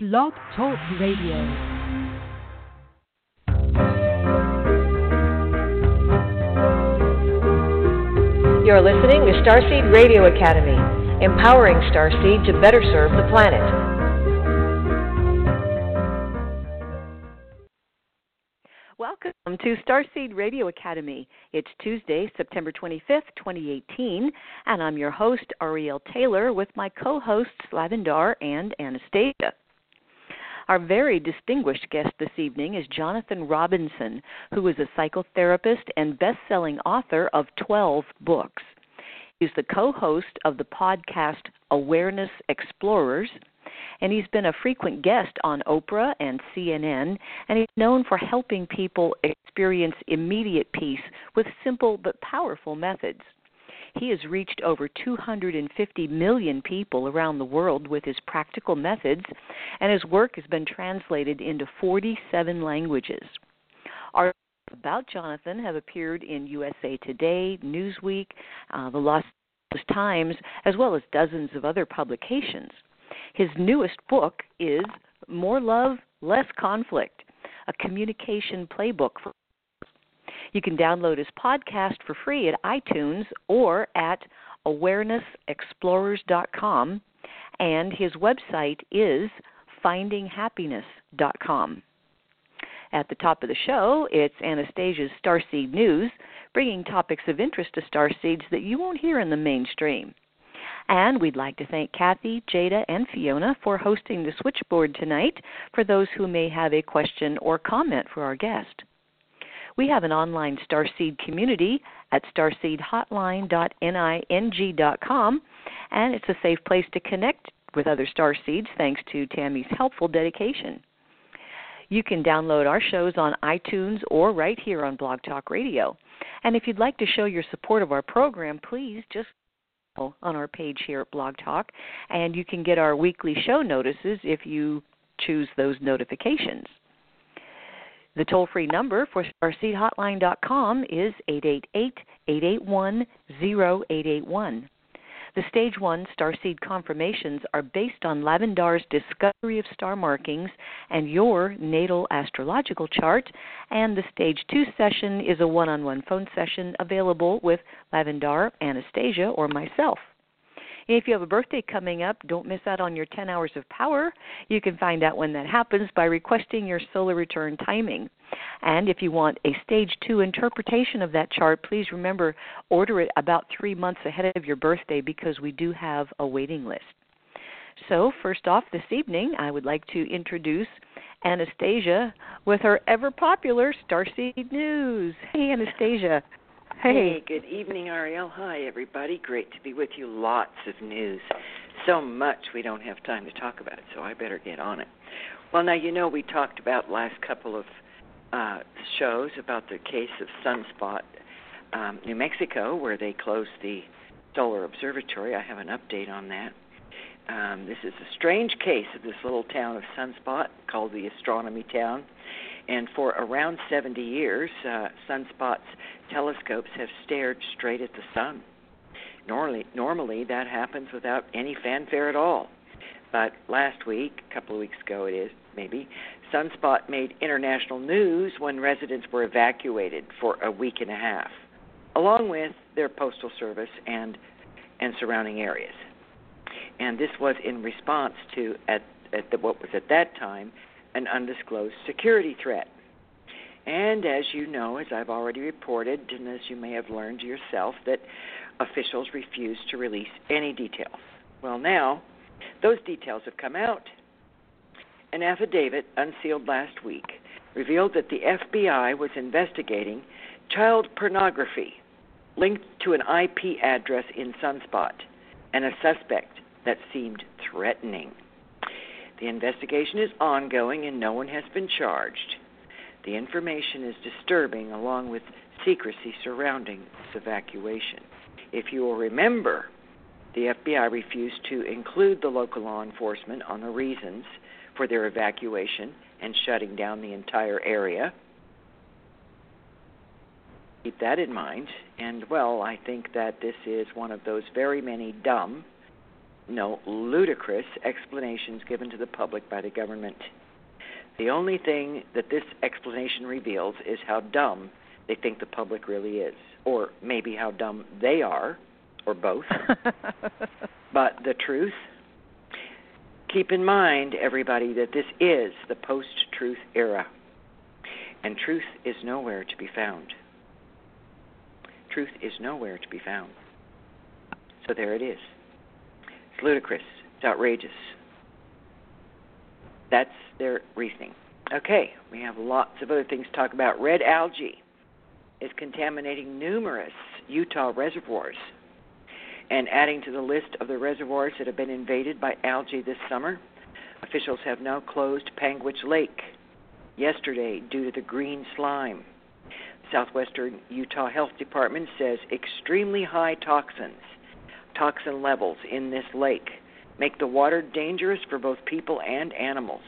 Blog Talk Radio. You're listening to Starseed Radio Academy, empowering Starseed to better serve the planet. Welcome to Starseed Radio Academy. It's Tuesday, September 25th, 2018, and I'm your host, Ariel Taylor, with my co hosts, Lavendar and Anastasia. Our very distinguished guest this evening is Jonathan Robinson, who is a psychotherapist and best selling author of 12 books. He's the co host of the podcast Awareness Explorers, and he's been a frequent guest on Oprah and CNN, and he's known for helping people experience immediate peace with simple but powerful methods. He has reached over 250 million people around the world with his practical methods, and his work has been translated into 47 languages. Articles about Jonathan have appeared in USA Today, Newsweek, uh, the Los Angeles Times, as well as dozens of other publications. His newest book is More Love, Less Conflict, a communication playbook for you can download his podcast for free at iTunes or at awarenessexplorers.com, and his website is findinghappiness.com. At the top of the show, it's Anastasia's Starseed News, bringing topics of interest to starseeds that you won't hear in the mainstream. And we'd like to thank Kathy, Jada, and Fiona for hosting the switchboard tonight for those who may have a question or comment for our guest. We have an online Starseed community at starseedhotline.ning.com, and it's a safe place to connect with other Starseeds thanks to Tammy's helpful dedication. You can download our shows on iTunes or right here on Blog Talk Radio. And if you'd like to show your support of our program, please just on our page here at Blog Talk, and you can get our weekly show notices if you choose those notifications. The toll free number for starseedhotline.com is 888 881 0881. The Stage 1 Starseed confirmations are based on Lavendar's discovery of star markings and your natal astrological chart, and the Stage 2 session is a one on one phone session available with Lavendar, Anastasia, or myself. If you have a birthday coming up, don't miss out on your 10 hours of power. You can find out when that happens by requesting your solar return timing. And if you want a stage 2 interpretation of that chart, please remember order it about 3 months ahead of your birthday because we do have a waiting list. So, first off this evening, I would like to introduce Anastasia with her ever popular Starseed News. Hey Anastasia. Hey. hey, good evening, Ariel. Hi, everybody. Great to be with you. Lots of news. So much we don't have time to talk about, so I better get on it. Well, now, you know, we talked about last couple of uh, shows about the case of Sunspot, um, New Mexico, where they closed the solar observatory. I have an update on that. Um, this is a strange case of this little town of Sunspot called the Astronomy Town. And for around 70 years, uh, Sunspot's telescopes have stared straight at the sun. Normally, normally that happens without any fanfare at all. But last week, a couple of weeks ago, it is maybe, Sunspot made international news when residents were evacuated for a week and a half, along with their postal service and and surrounding areas. And this was in response to at, at the, what was at that time an undisclosed security threat. And as you know, as I've already reported, and as you may have learned yourself, that officials refused to release any details. Well, now, those details have come out. An affidavit unsealed last week revealed that the FBI was investigating child pornography linked to an IP address in Sunspot and a suspect that seemed threatening. The investigation is ongoing and no one has been charged. The information is disturbing, along with secrecy surrounding this evacuation. If you will remember, the FBI refused to include the local law enforcement on the reasons for their evacuation and shutting down the entire area. Keep that in mind. And, well, I think that this is one of those very many dumb no, ludicrous explanations given to the public by the government. The only thing that this explanation reveals is how dumb they think the public really is, or maybe how dumb they are, or both. but the truth, keep in mind, everybody, that this is the post truth era, and truth is nowhere to be found. Truth is nowhere to be found. So there it is. It's ludicrous. It's outrageous. That's their reasoning. Okay, we have lots of other things to talk about. Red algae is contaminating numerous Utah reservoirs and adding to the list of the reservoirs that have been invaded by algae this summer. Officials have now closed Panguitch Lake yesterday due to the green slime. Southwestern Utah Health Department says extremely high toxins, toxin levels in this lake make the water dangerous for both people and animals.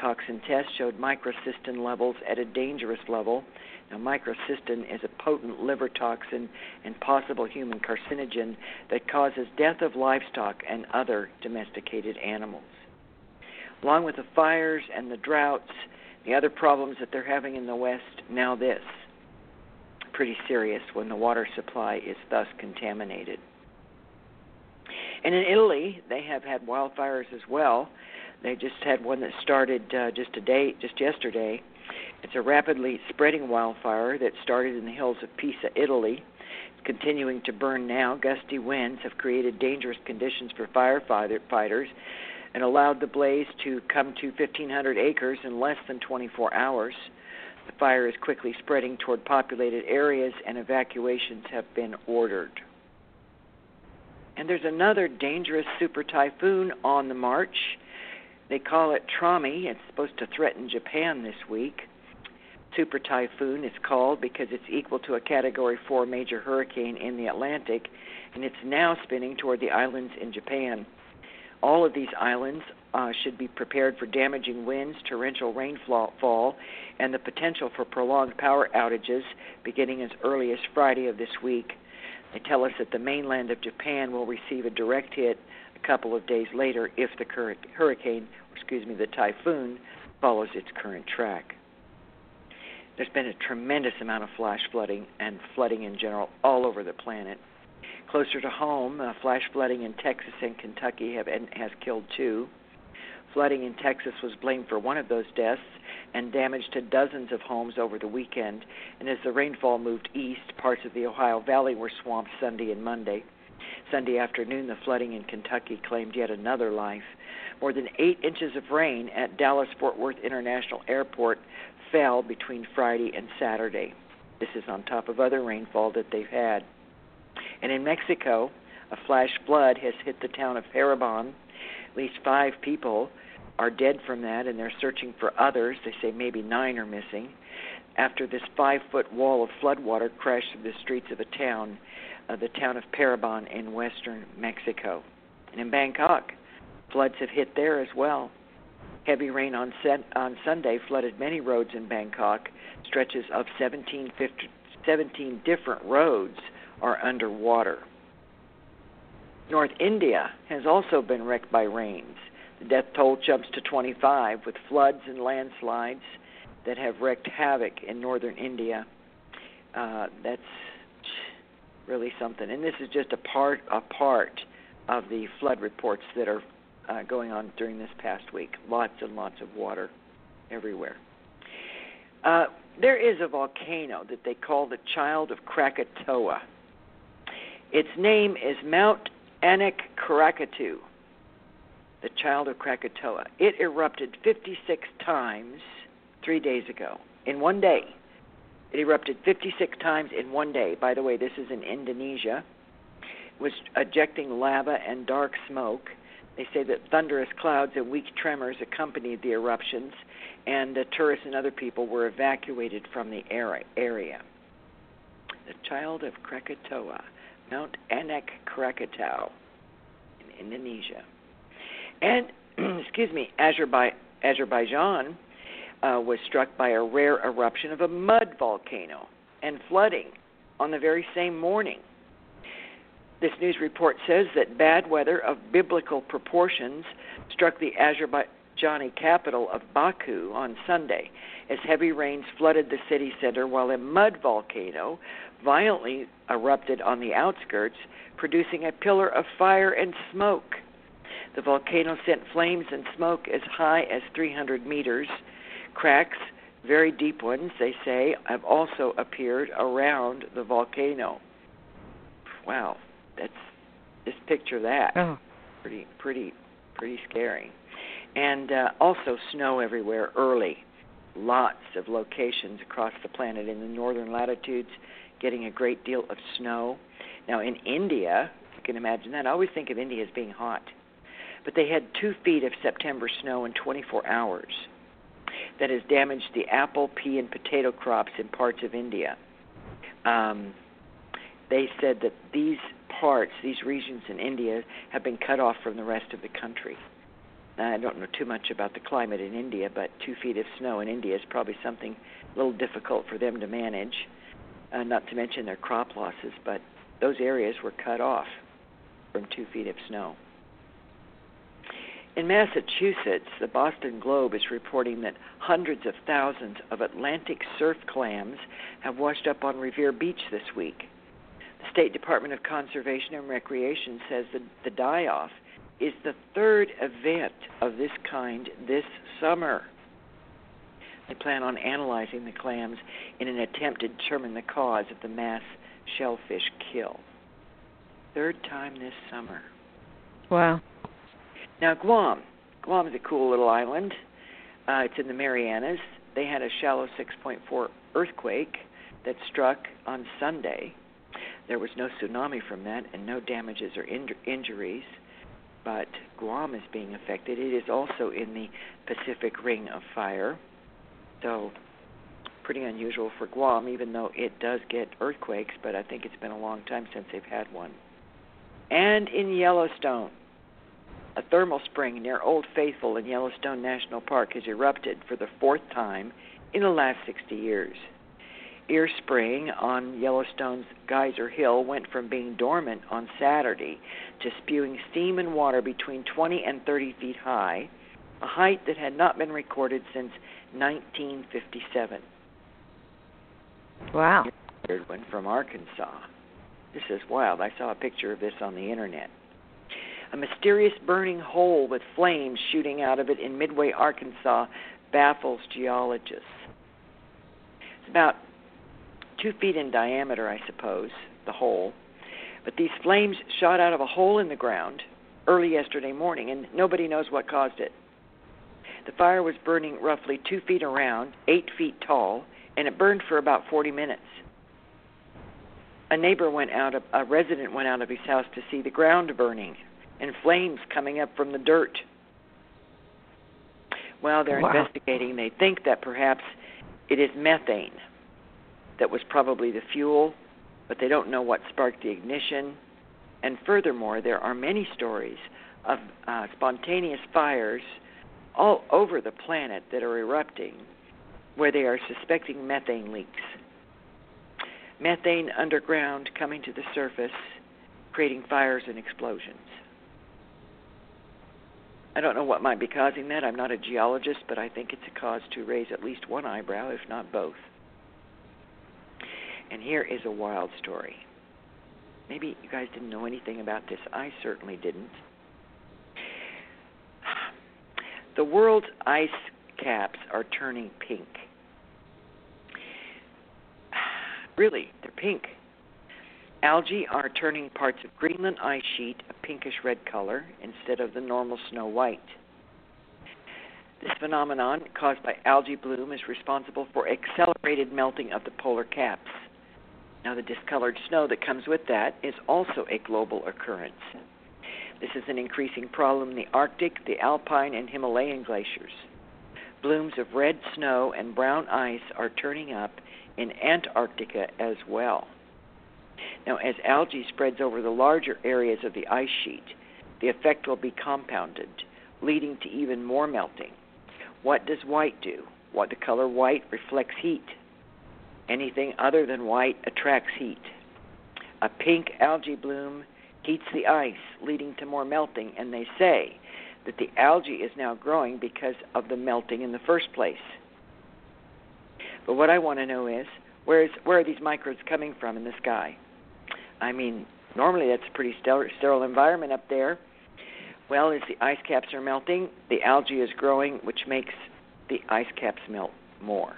Toxin tests showed microcystin levels at a dangerous level. Now, microcystin is a potent liver toxin and possible human carcinogen that causes death of livestock and other domesticated animals. Along with the fires and the droughts, the other problems that they're having in the West, now this. Pretty serious when the water supply is thus contaminated. And in Italy, they have had wildfires as well. They just had one that started uh, just a day, just yesterday. It's a rapidly spreading wildfire that started in the hills of Pisa, Italy. It's continuing to burn now. Gusty winds have created dangerous conditions for firefighters and allowed the blaze to come to 1,500 acres in less than 24 hours. The fire is quickly spreading toward populated areas, and evacuations have been ordered. And there's another dangerous super typhoon on the march. They call it Trami. It's supposed to threaten Japan this week. Super typhoon it's called because it's equal to a category 4 major hurricane in the Atlantic and it's now spinning toward the islands in Japan. All of these islands uh, should be prepared for damaging winds, torrential rainfall, and the potential for prolonged power outages beginning as early as Friday of this week. They tell us that the mainland of Japan will receive a direct hit a couple of days later if the current hurricane, excuse me, the typhoon follows its current track. There's been a tremendous amount of flash flooding and flooding in general all over the planet. Closer to home, uh, flash flooding in Texas and Kentucky have has killed two. Flooding in Texas was blamed for one of those deaths and damage to dozens of homes over the weekend. And as the rainfall moved east, parts of the Ohio Valley were swamped Sunday and Monday. Sunday afternoon, the flooding in Kentucky claimed yet another life. More than eight inches of rain at Dallas Fort Worth International Airport fell between Friday and Saturday. This is on top of other rainfall that they've had. And in Mexico, a flash flood has hit the town of Peribán. At least five people are dead from that, and they're searching for others. They say maybe nine are missing. After this five foot wall of floodwater crashed through the streets of a town, uh, the town of Peribán in western Mexico. And in Bangkok, floods have hit there as well. Heavy rain on, on Sunday flooded many roads in Bangkok. Stretches of 17, 50, 17 different roads are underwater. North India has also been wrecked by rains. The death toll jumps to 25 with floods and landslides that have wreaked havoc in northern India. Uh, that's really something. And this is just a part a part of the flood reports that are uh, going on during this past week. Lots and lots of water everywhere. Uh, there is a volcano that they call the Child of Krakatoa. Its name is Mount Anak Krakatau, the Child of Krakatoa. It erupted 56 times three days ago in one day. It erupted 56 times in one day. By the way, this is in Indonesia. It was ejecting lava and dark smoke. They say that thunderous clouds and weak tremors accompanied the eruptions, and uh, tourists and other people were evacuated from the area. The Child of Krakatoa. Mount Anak Krakatau in Indonesia. And, excuse me, Azerbaijan uh, was struck by a rare eruption of a mud volcano and flooding on the very same morning. This news report says that bad weather of biblical proportions struck the Azerbaijani capital of Baku on Sunday as heavy rains flooded the city center while a mud volcano violently erupted on the outskirts, producing a pillar of fire and smoke. The volcano sent flames and smoke as high as 300 meters. Cracks, very deep ones, they say, have also appeared around the volcano. Wow, that's just picture that. Oh. Pretty, pretty, pretty scary. And uh, also snow everywhere early. Lots of locations across the planet in the northern latitudes getting a great deal of snow. Now in India, you can imagine that. I always think of India as being hot, but they had two feet of September snow in 24 hours. That has damaged the apple, pea, and potato crops in parts of India. Um, they said that these parts, these regions in India, have been cut off from the rest of the country. I don't know too much about the climate in India, but two feet of snow in India is probably something a little difficult for them to manage. Uh, not to mention their crop losses, but those areas were cut off from two feet of snow. In Massachusetts, the Boston Globe is reporting that hundreds of thousands of Atlantic surf clams have washed up on Revere Beach this week. The State Department of Conservation and Recreation says that the die off is the third event of this kind this summer. They plan on analyzing the clams in an attempt to determine the cause of the mass shellfish kill. Third time this summer. Wow. Now, Guam. Guam is a cool little island. Uh, it's in the Marianas. They had a shallow 6.4 earthquake that struck on Sunday. There was no tsunami from that and no damages or in- injuries, but Guam is being affected. It is also in the Pacific Ring of Fire. So, pretty unusual for Guam, even though it does get earthquakes, but I think it's been a long time since they've had one. And in Yellowstone, a thermal spring near Old Faithful in Yellowstone National Park has erupted for the fourth time in the last 60 years. Ear Spring on Yellowstone's Geyser Hill went from being dormant on Saturday to spewing steam and water between 20 and 30 feet high, a height that had not been recorded since 1957. Wow. Third one from Arkansas. This is wild. I saw a picture of this on the internet. A mysterious burning hole with flames shooting out of it in Midway, Arkansas, baffles geologists. It's about two feet in diameter, I suppose, the hole. But these flames shot out of a hole in the ground early yesterday morning, and nobody knows what caused it. The fire was burning roughly two feet around, eight feet tall, and it burned for about 40 minutes. A neighbor went out, of, a resident went out of his house to see the ground burning and flames coming up from the dirt. While they're Wow. investigating, they think that perhaps it is methane that was probably the fuel, but they don't know what sparked the ignition. And furthermore, there are many stories of uh, spontaneous fires all over the planet that are erupting where they are suspecting methane leaks. Methane underground coming to the surface, creating fires and explosions. I don't know what might be causing that. I'm not a geologist, but I think it's a cause to raise at least one eyebrow, if not both. And here is a wild story. Maybe you guys didn't know anything about this. I certainly didn't. The world's ice caps are turning pink. Really, they're pink. Algae are turning parts of Greenland ice sheet a pinkish red color instead of the normal snow white. This phenomenon, caused by algae bloom, is responsible for accelerated melting of the polar caps. Now, the discolored snow that comes with that is also a global occurrence. This is an increasing problem in the Arctic, the Alpine, and Himalayan glaciers. Blooms of red snow and brown ice are turning up in Antarctica as well. Now, as algae spreads over the larger areas of the ice sheet, the effect will be compounded, leading to even more melting. What does white do? What the color white reflects heat. Anything other than white attracts heat. A pink algae bloom heats the ice, leading to more melting, and they say that the algae is now growing because of the melting in the first place. But what I want to know is where is where are these microbes coming from in the sky? I mean, normally that's a pretty sterile, environment up there. Well, as the ice caps are melting, the algae is growing, which makes the ice caps melt more.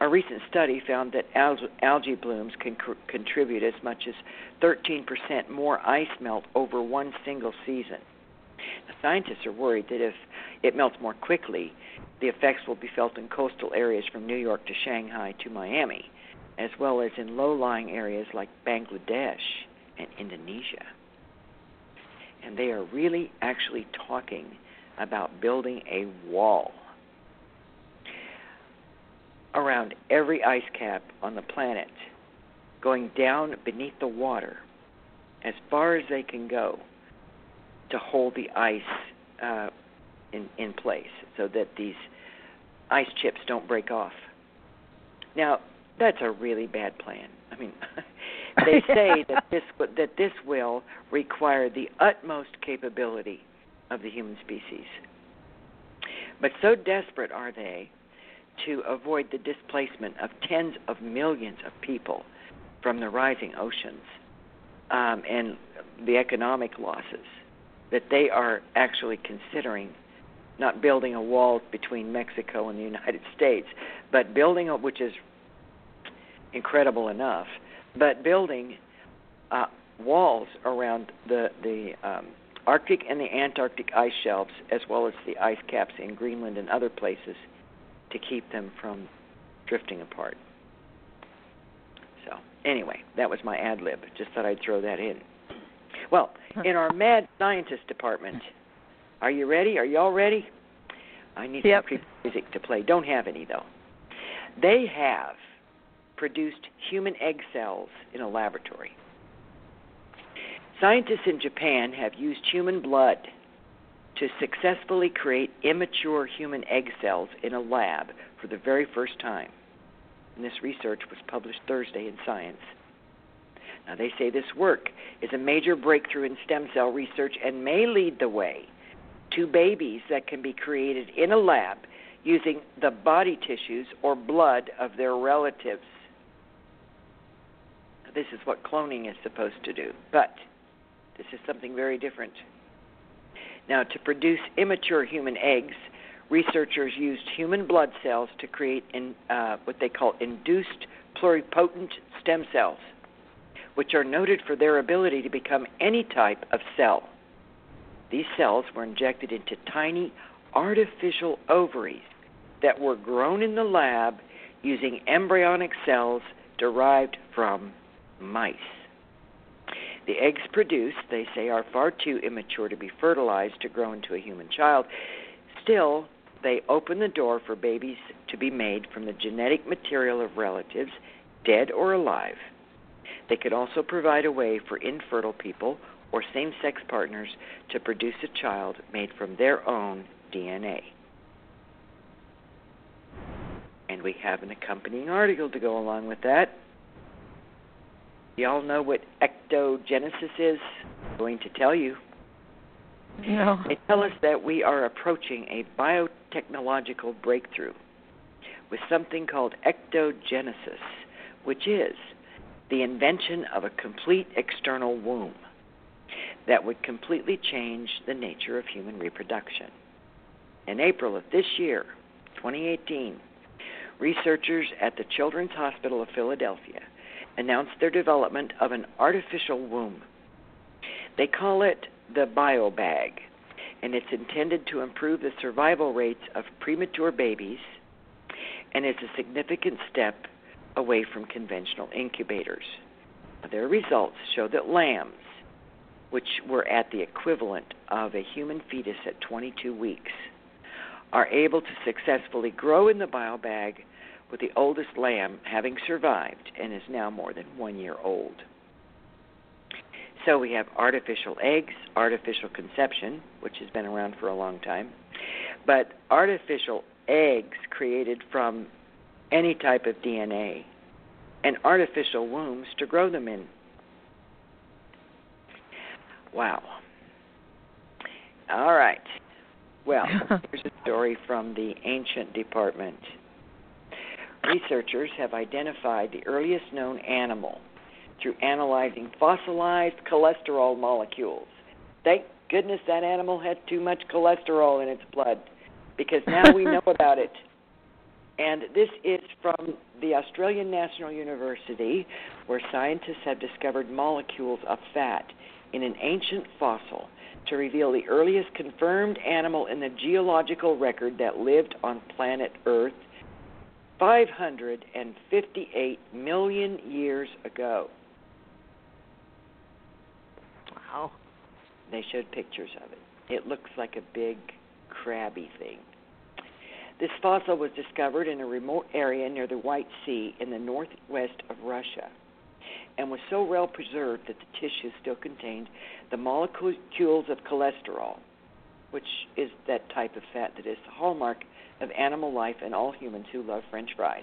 A recent study found that algae blooms can cr- contribute as much as 13% more ice melt over one single season. The scientists are worried that if it melts more quickly, the effects will be felt in coastal areas from New York to Shanghai to Miami, as well as in low lying areas like Bangladesh and Indonesia. And they are really actually talking about building a wall around every ice cap on the planet, going down beneath the water as far as they can go to hold the ice uh, in in place, so that these ice chips don't break off. Now, that's a really bad plan. I mean, they say that this that this will require the utmost capability of the human species. But so desperate are they to avoid the displacement of tens of millions of people from the rising oceans um, and the economic losses that they are actually considering not building a wall between Mexico and the United States, but building a, which is incredible enough, but building uh, walls around the the um, Arctic and the Antarctic ice shelves, as well as the ice caps in Greenland and other places, to keep them from drifting apart. So, anyway, that was my ad lib. Just thought I'd throw that in. Well, in our mad scientist department, are you ready? Are y'all ready? I need yep. some music to play. Don't have any though. They have produced human egg cells in a laboratory. Scientists in Japan have used human blood to successfully create immature human egg cells in a lab for the very first time. And this research was published Thursday in Science. Now, they say this work is a major breakthrough in stem cell research and may lead the way to babies that can be created in a lab using the body tissues or blood of their relatives. This is what cloning is supposed to do, but this is something very different. Now, to produce immature human eggs, researchers used human blood cells to create in, uh, what they call induced pluripotent stem cells, which are noted for their ability to become any type of cell. These cells were injected into tiny artificial ovaries that were grown in the lab using embryonic cells derived from mice. The eggs produced, they say, are far too immature to be fertilized to grow into a human child. Still, they open the door for babies to be made from the genetic material of relatives, dead or alive. They could also provide a way for infertile people or same sex partners to produce a child made from their own DNA. And we have an accompanying article to go along with that. Y'all know what ectogenesis is? I'm going to tell you. No. They tell us that we are approaching a biotechnological breakthrough with something called ectogenesis, which is the invention of a complete external womb that would completely change the nature of human reproduction. In April of this year, 2018, researchers at the Children's Hospital of Philadelphia announced their development of an artificial womb. They call it the BioBag, and it's intended to improve the survival rates of premature babies and is a significant step away from conventional incubators. Their results show that lambs, which were at the equivalent of a human fetus at 22 weeks, are able to successfully grow in the BioBag with the oldest lamb having survived and is now more than one year old. So we have artificial eggs, artificial conception, which has been around for a long time, but artificial eggs created from any type of DNA, and artificial wombs to grow them in. Wow. All right. Well, here's a story from the Ancient Department. Researchers have identified the earliest known animal through analyzing fossilized cholesterol molecules. Thank goodness that animal had too much cholesterol in its blood because now we know about it. And this is from the Australian National University, where scientists have discovered molecules of fat in an ancient fossil to reveal the earliest confirmed animal in the geological record that lived on planet Earth 558 million years ago. Wow. They showed pictures of it. It looks like a big crabby thing. This fossil was discovered in a remote area near the White Sea in the northwest of Russia and was so well preserved that the tissue still contained the molecules of cholesterol, which is that type of fat that is the hallmark of animal life and all humans who love french fries.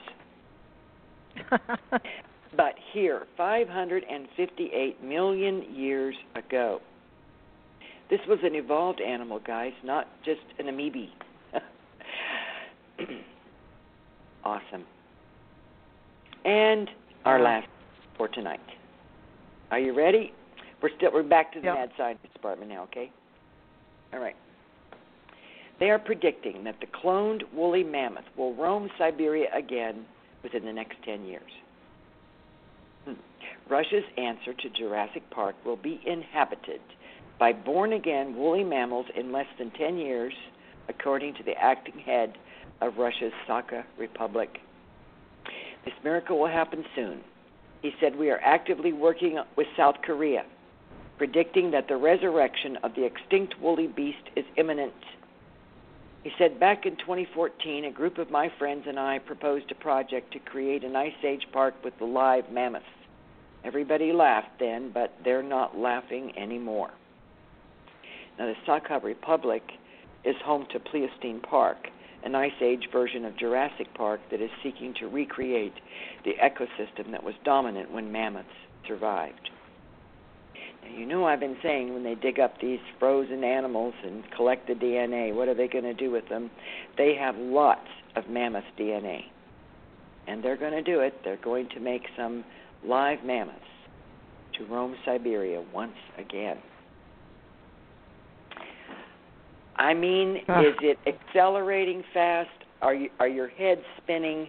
but here, 558 million years ago, this was an evolved animal, guys, not just an amoeba. awesome. And our last for tonight. Are you ready? We're still we're back to the Yep. mad science department now, okay? All right. They are predicting that the cloned woolly mammoth will roam Siberia again within the next 10 years. Hmm. Russia's answer to Jurassic Park will be inhabited by born again woolly mammals in less than 10 years, according to the acting head of Russia's Sakha Republic. This miracle will happen soon. He said, We are actively working with South Korea, predicting that the resurrection of the extinct woolly beast is imminent. He said, Back in 2014, a group of my friends and I proposed a project to create an Ice Age park with the live mammoths. Everybody laughed then, but they're not laughing anymore. Now, the Sakha Republic is home to Pleistocene Park, an Ice Age version of Jurassic Park that is seeking to recreate the ecosystem that was dominant when mammoths survived. You know, I've been saying when they dig up these frozen animals and collect the DNA, what are they going to do with them? They have lots of mammoth DNA. And they're going to do it. They're going to make some live mammoths to roam Siberia once again. I mean, Ah. is it accelerating fast? Are you are your heads spinning?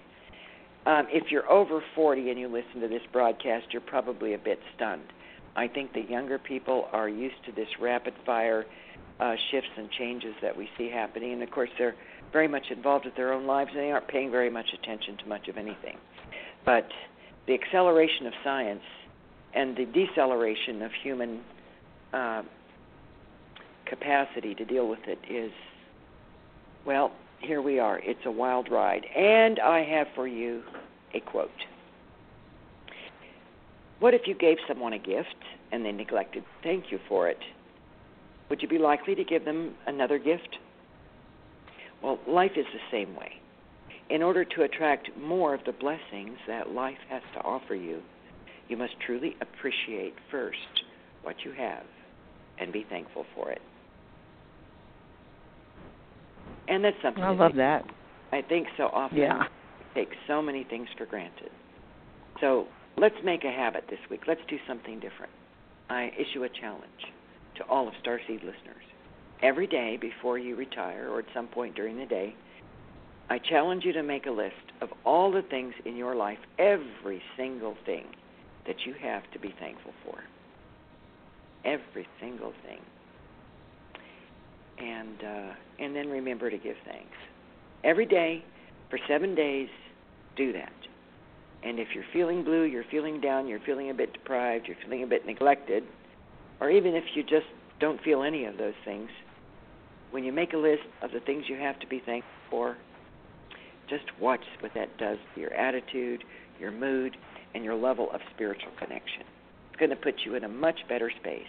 Um, if you're over 40 and you listen to this broadcast, you're probably a bit stunned. I think the younger people are used to this rapid fire uh, shifts and changes that we see happening, and of course they're very much involved with their own lives and they aren't paying very much attention to much of anything. But the acceleration of science and the deceleration of human uh, capacity to deal with it is, well, here we are. It's a wild ride. And I have for you a quote. What if you gave someone a gift and they neglected to thank you for it? Would you be likely to give them another gift? Well, life is the same way. In order to attract more of the blessings that life has to offer you, you must truly appreciate first what you have and be thankful for it. And that's something I love that. I think so often Yeah. we take so many things for granted. So let's make a habit this week. Let's do something different. I issue a challenge to all of Starseed listeners. Every day before you retire or at some point during the day, I challenge you to make a list of all the things in your life, every single thing that you have to be thankful for. Every single thing. And uh, and then remember to give thanks. Every day for 7 days do that. And if you're feeling blue, you're feeling down, you're feeling a bit deprived, you're feeling a bit neglected, or even if you just don't feel any of those things, when you make a list of the things you have to be thankful for, just watch what that does to your attitude, your mood, and your level of spiritual connection. It's going to put you in a much better space.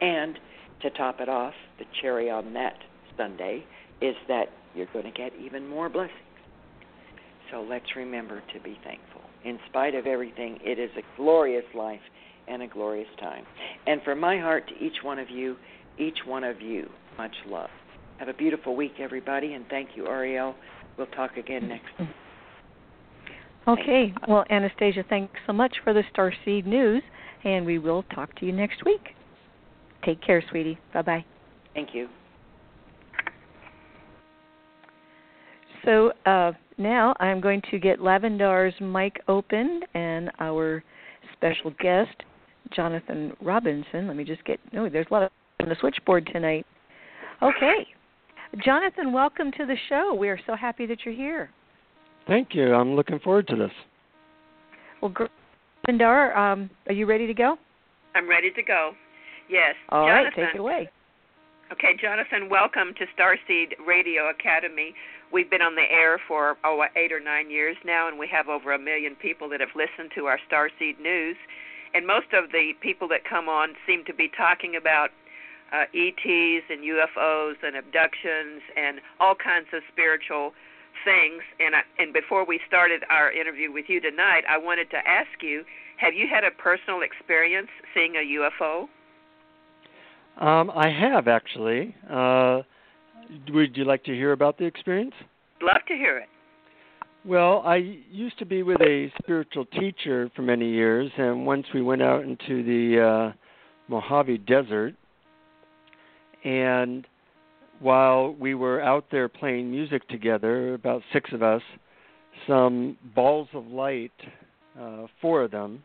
And to top it off, the cherry on that sundae is that you're going to get even more blessings. So let's remember to be thankful. In spite of everything, it is a glorious life and a glorious time. And from my heart to each one of you, each one of you, much love. Have a beautiful week, everybody, and thank you, Ariel. We'll talk again next week. Okay. Well, Anastasia, thanks so much for the Starseed news, and we will talk to you next week. Take care, sweetie. Bye bye. Thank you. So uh, now I'm going to get Lavendar's mic open and our special guest, Jonathan Robinson. Let me just get. Oh, there's a lot of on the switchboard tonight. Okay, Jonathan, welcome to the show. We are so happy that you're here. Thank you. I'm looking forward to this. Well, Lavendar, um, are you ready to go? I'm ready to go. Yes. All Jonathan, right, take it away. Okay, Jonathan, welcome to Starseed Radio Academy. We've been on the air for oh eight or nine years now, and we have over a million people that have listened to our Starseed news. And most of the people that come on seem to be talking about uh, ETs and UFOs and abductions and all kinds of spiritual things. And I, and before we started our interview with you tonight, I wanted to ask you: Have you had a personal experience seeing a UFO? Um, I have actually. Uh, would you like to hear about the experience? Love to hear it. Well, I used to be with a spiritual teacher for many years, and once we went out into the uh, Mojave Desert, and while we were out there playing music together, about six of us, some balls of light, uh, four of them,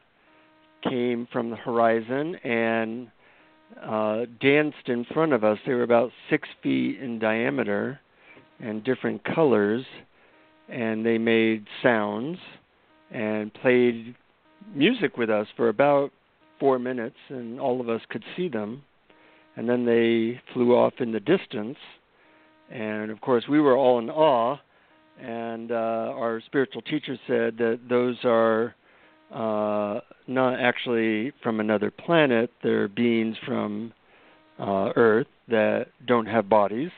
came from the horizon and uh, danced in front of us. They were about six feet in diameter and different colors, and they made sounds and played music with us for about four minutes, and all of us could see them. And then they flew off in the distance, and of course, we were all in awe. And uh, our spiritual teacher said that those are uh, not actually from another planet. They're beings from uh, Earth that don't have bodies,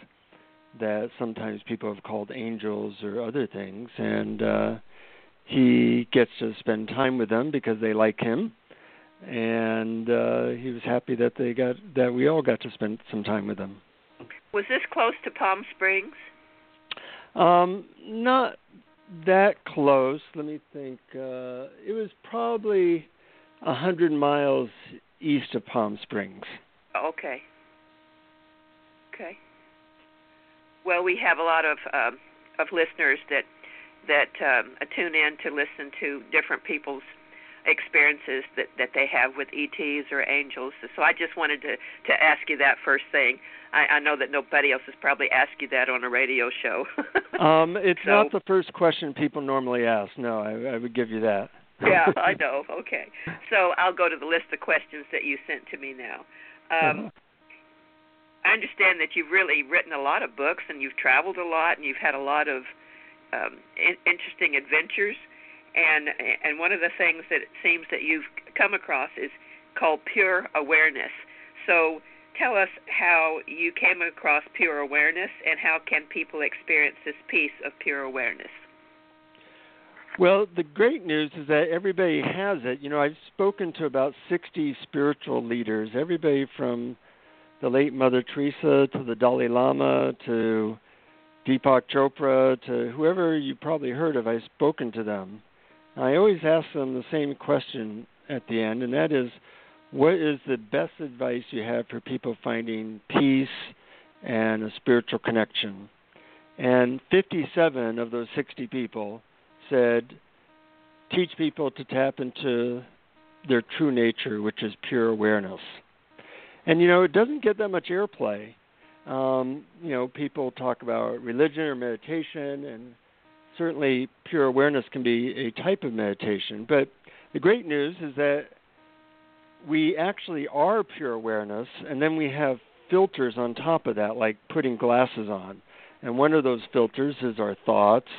that sometimes people have called angels or other things. And uh, he gets to spend time with them because they like him. And uh, he was happy that they got that we all got to spend some time with them. Was this close to Palm Springs? Um, not that close. Let me think. Uh, it was probably a hundred miles east of Palm Springs. Okay. Okay. Well, we have a lot of um, of listeners that that um, tune in to listen to different people's experiences that that they have with ETs or angels. So I just wanted to to ask you that first thing. I, I know that nobody else has probably asked you that on a radio show. um, it's So- not the first question people normally ask. No, I, I would give you that. yeah, I know. Okay. So I'll go to the list of questions that you sent to me now. Um, I understand that you've really written a lot of books and you've traveled a lot and you've had a lot of um, in- interesting adventures. And and one of the things that it seems that you've come across is called pure awareness. So tell us how you came across pure awareness and how can people experience this piece of pure awareness. Well, the great news is that everybody has it. You know, I've spoken to about 60 spiritual leaders, everybody from the late Mother Teresa to the Dalai Lama to Deepak Chopra to whoever you probably heard of. I've spoken to them. I always ask them the same question at the end, and that is what is the best advice you have for people finding peace and a spiritual connection? And 57 of those 60 people said, teach people to tap into their true nature, which is pure awareness. And you know, it doesn't get that much airplay. Um, you know, people talk about religion or meditation, and certainly pure awareness can be a type of meditation. But the great news is that we actually are pure awareness, and then we have filters on top of that, like putting glasses on. And one of those filters is our thoughts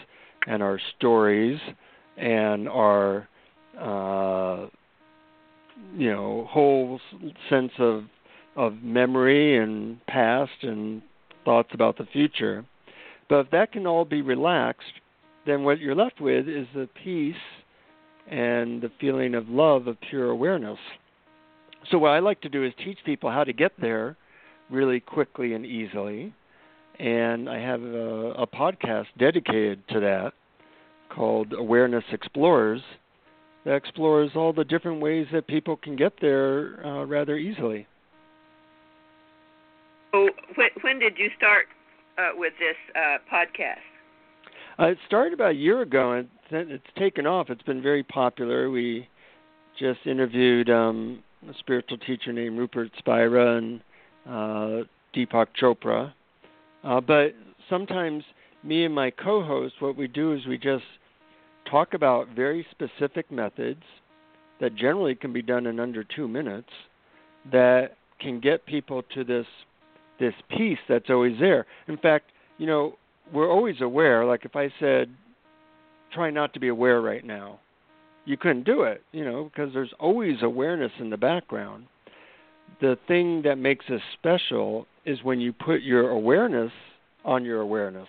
and our stories and our uh, you know whole sense of of memory and past and thoughts about the future. But if that can all be relaxed, then what you're left with is the peace and the feeling of love of pure awareness. so what I like to do is teach people how to get there really quickly and easily. And I have a, a podcast dedicated to that called Awareness Explorers that explores all the different ways that people can get there uh, rather easily. So, when, when did you start uh, with this uh, podcast? Uh, it started about a year ago, and it's taken off. It's been very popular. We just interviewed um, a spiritual teacher named Rupert Spira and uh, Deepak Chopra. Uh, but sometimes me and my co-host, what we do is we just talk about very specific methods that generally can be done in under two minutes that can get people to this this peace that's always there. In fact, you know, we're always aware. Like if I said, try not to be aware right now, you couldn't do it, you know, because there's always awareness in the background. The thing that makes us special is when you put your awareness on your awareness.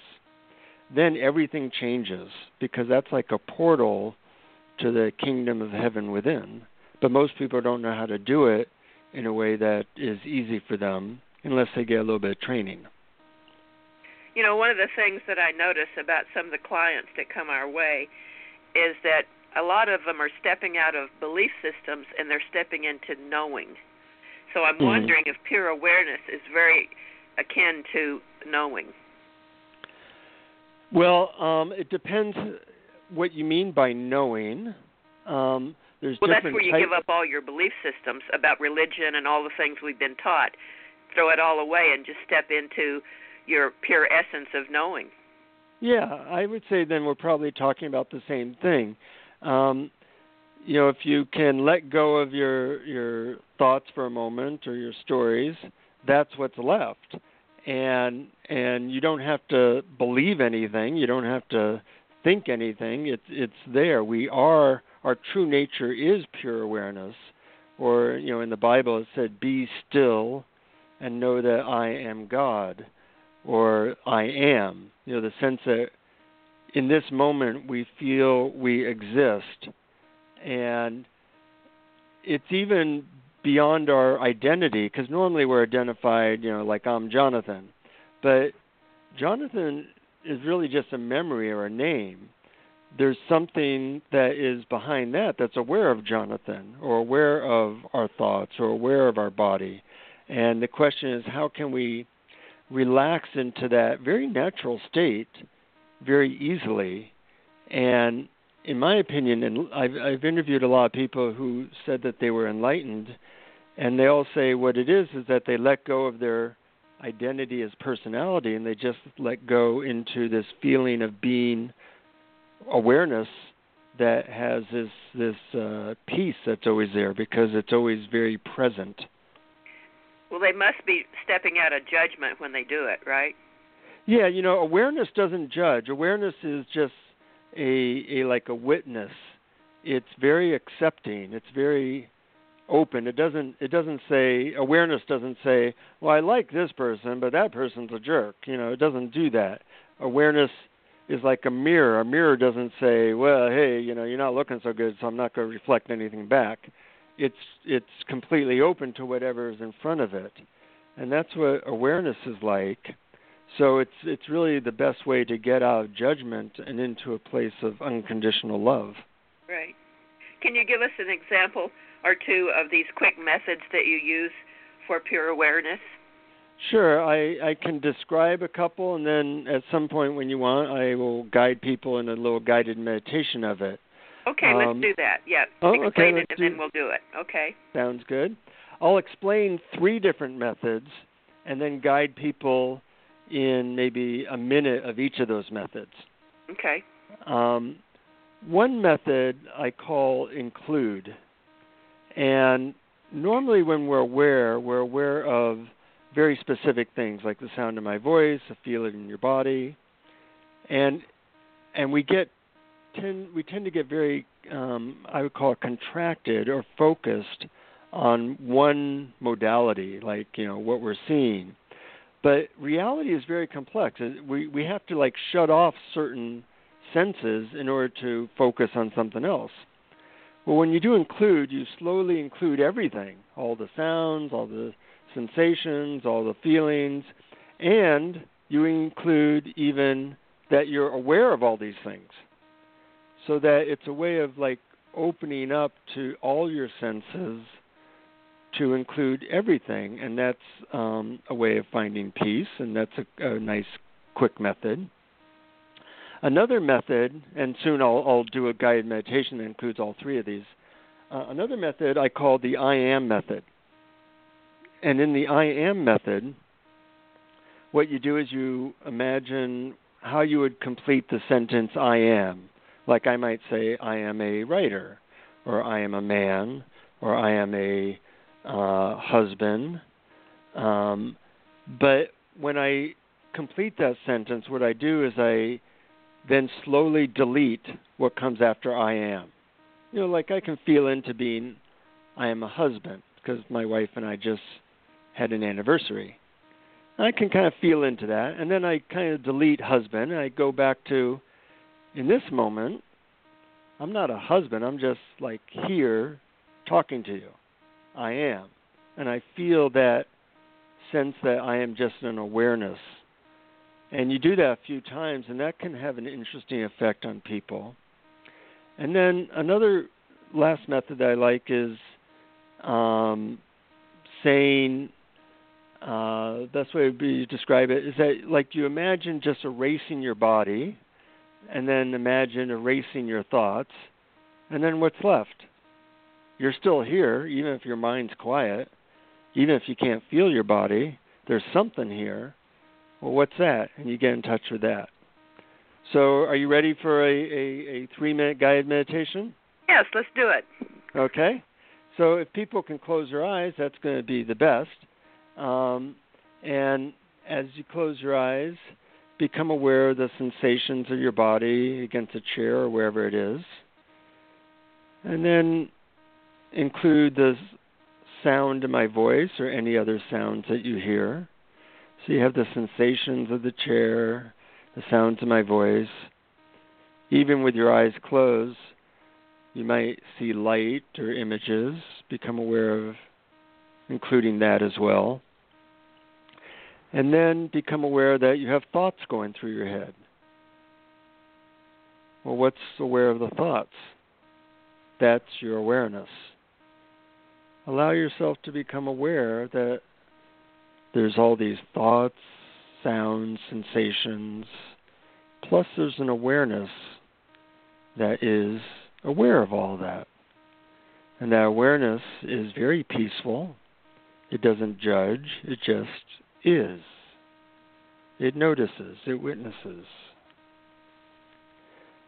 Then everything changes because that's like a portal to the kingdom of heaven within. But most people don't know how to do it in a way that is easy for them unless they get a little bit of training. You know, one of the things that I notice about some of the clients that come our way is that a lot of them are stepping out of belief systems and they're stepping into knowing. So I'm mm-hmm. wondering if pure awareness is very akin to knowing. Well, um, it depends what you mean by knowing. Um, there's well, that's where you give up all your belief systems about religion and all the things we've been taught. Throw it all away and just step into your pure essence of knowing. Yeah, I would say then we're probably talking about the same thing. Um, you know, if you can let go of your your thoughts for a moment or your stories, that's what's left. And and you don't have to believe anything. You don't have to think anything. It's it's there. We are our true nature is pure awareness. Or you know, in the Bible it said, "Be still and know that I am God," or "I am." You know, the sense that in this moment we feel we exist. And it's even beyond our identity because normally we're identified you know like i'm jonathan. But jonathan is really just a memory or a name. There's something that is behind that that's aware of jonathan or aware of our thoughts or aware of our body. And the question is how can we relax into that very natural state very easily. And in my opinion, and I've, I've interviewed a lot of people who said that they were enlightened, and they all say what it is is that they let go of their identity as personality and they just let go into this feeling of being awareness that has this this uh, peace that's always there because it's always very present. Well, they must be stepping out of judgment when they do it, right? Yeah, you know, awareness doesn't judge. Awareness is just a a like a witness. It's very accepting. It's very open. It doesn't it doesn't say awareness doesn't say, "Well, I like this person, but that person's a jerk." You know, it doesn't do that. Awareness is like a mirror. A mirror doesn't say, "Well, hey, you know, you're not looking so good, so I'm not going to reflect anything back." It's it's completely open to whatever is in front of it. And that's what awareness is like so it's it's really the best way to get out of judgment and into a place of unconditional love. Right. Can you give us an example or two of these quick methods that you use for pure awareness? Sure, I, I can describe a couple, and then at some point when you want, I will guide people in a little guided meditation of it. Okay, um, let's do that. Yeah, oh, explain okay, it, and do, then we'll do it. Okay. Sounds good. I'll explain three different methods, and then guide people in maybe a minute of each of those methods. Okay. Um, one method I call include. And normally, when we're aware, we're aware of very specific things like the sound of my voice, the feel it in your body, and and we get tend we tend to get very um, I would call it contracted or focused on one modality, like you know what we're seeing. But reality is very complex. We we have to like shut off certain senses in order to focus on something else. Well, when you do include, you slowly include everything all the sounds, all the sensations, all the feelings, and you include even that you're aware of all these things. So that it's a way of like opening up to all your senses to include everything, and that's um, a way of finding peace, and that's a, a nice, quick method. Another method, and soon I'll, I'll, do a guided meditation that includes all three of these. Uh, another method I call the I am method. And in the I am method, what you do is you imagine how you would complete the sentence I am. Like I might say, I am a writer, or I am a man, or I am a uh, husband. Um, but when I complete that sentence, what I do is I then slowly delete what comes after I am. You know, like I can feel into being I am a husband because my wife and I just had an anniversary. I can kind of feel into that, and then I kind of delete husband, and I go back to in this moment, I'm not a husband, I'm just like here talking to you. I am. And I feel that sense that I am just an awareness. And you do that a few times, and that can have an interesting effect on people. And then another last method that I like is um, saying uh, best way to describe it is that like you imagine just erasing your body, and then imagine erasing your thoughts, and then what's left? you're still here, even if your mind's quiet, even if you can't feel your body, there's something here. Well, what's that? And you get in touch with that. So, are you ready for a, a, a three minute guided meditation? Yes, let's do it. Okay. So, if people can close their eyes, that's going to be the best. Um, and as you close your eyes, become aware of the sensations of your body against a chair or wherever it is. And then include the sound of my voice or any other sounds that you hear. So you have the sensations of the chair, the sounds of my voice. Even with your eyes closed, you might see light or images. Become aware of including that as well. And then become aware that you have thoughts going through your head. Well, what's aware of the thoughts? That's your awareness allow yourself to become aware that there's all these thoughts, sounds, sensations, plus there's an awareness that is aware of all that. And that awareness is very peaceful. It doesn't judge, it just is. It notices, it witnesses.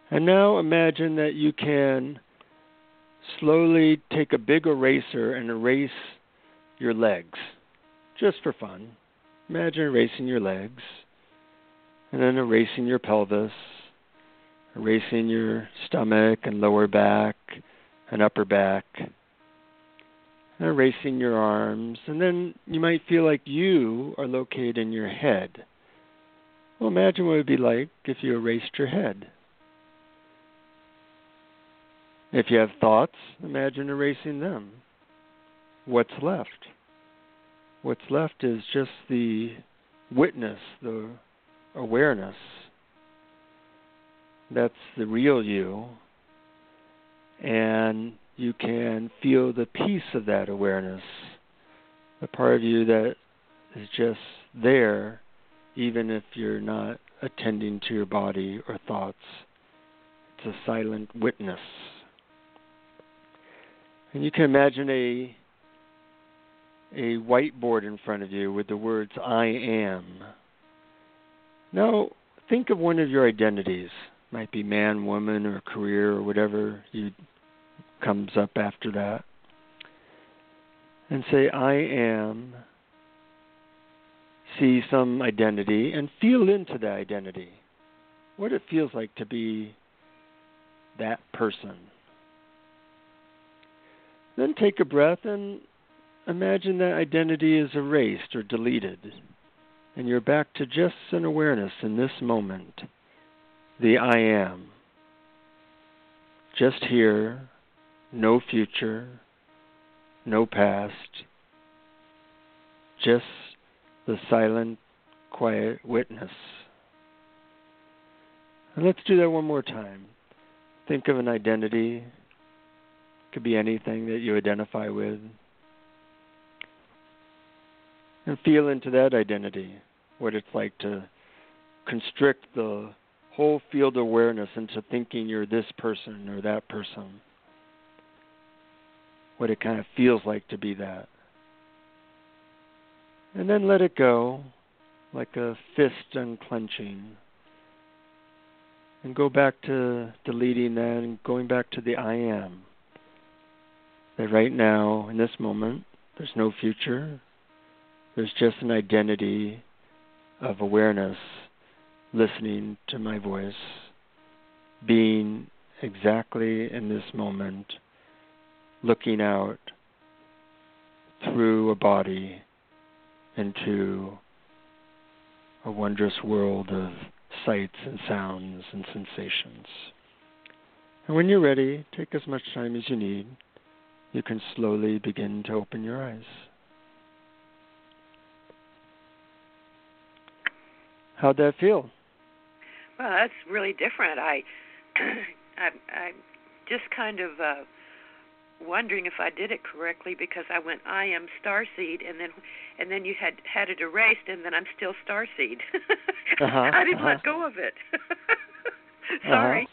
And now imagine that you can slowly take a big eraser and erase your legs, just for fun. Imagine erasing your legs, and then erasing your pelvis, erasing your stomach and lower back and upper back, Uh, erasing your arms, and then you might feel like you are located in your head. Well, imagine what it would be like if you erased your head. If you have thoughts, imagine erasing them. What's left? What's left is just the witness, the awareness. That's the real you. And you can feel the peace of that awareness, the part of you that is just there, even if you're not attending to your body or thoughts. It's a silent witness. And you can imagine a a whiteboard in front of you with the words I am. Now think of one of your identities. It Might be man, woman, or career, or whatever you comes up after that. And say, I am. See some identity and feel into that identity. What it feels like to be that person. Then take a breath and imagine that identity is erased or deleted, and you're back to just an awareness in this moment the I am. Just here, no future, no past, just the silent, quiet witness. And let's do that one more time. Think of an identity. Could be anything that you identify with. And feel into that identity, what it's like to constrict the whole field of awareness into thinking you're this person or that person. What it kind of feels like to be that. And then let it go like a fist unclenching. And go back to deleting that and going back to the I am. That right now, in this moment, there's no future. There's just an identity of awareness, listening to my voice, being exactly in this moment, looking out through a body into a wondrous world of sights and sounds and sensations. And when you're ready, take as much time as you need. You can slowly begin to open your eyes. How'd that feel? Well, that's really different. I, I, I'm just kind of uh, wondering if I did it correctly because I went I am starseed and then and then you had had it erased and then I'm still starseed. uh-huh, I didn't uh-huh. let go of it. Sorry.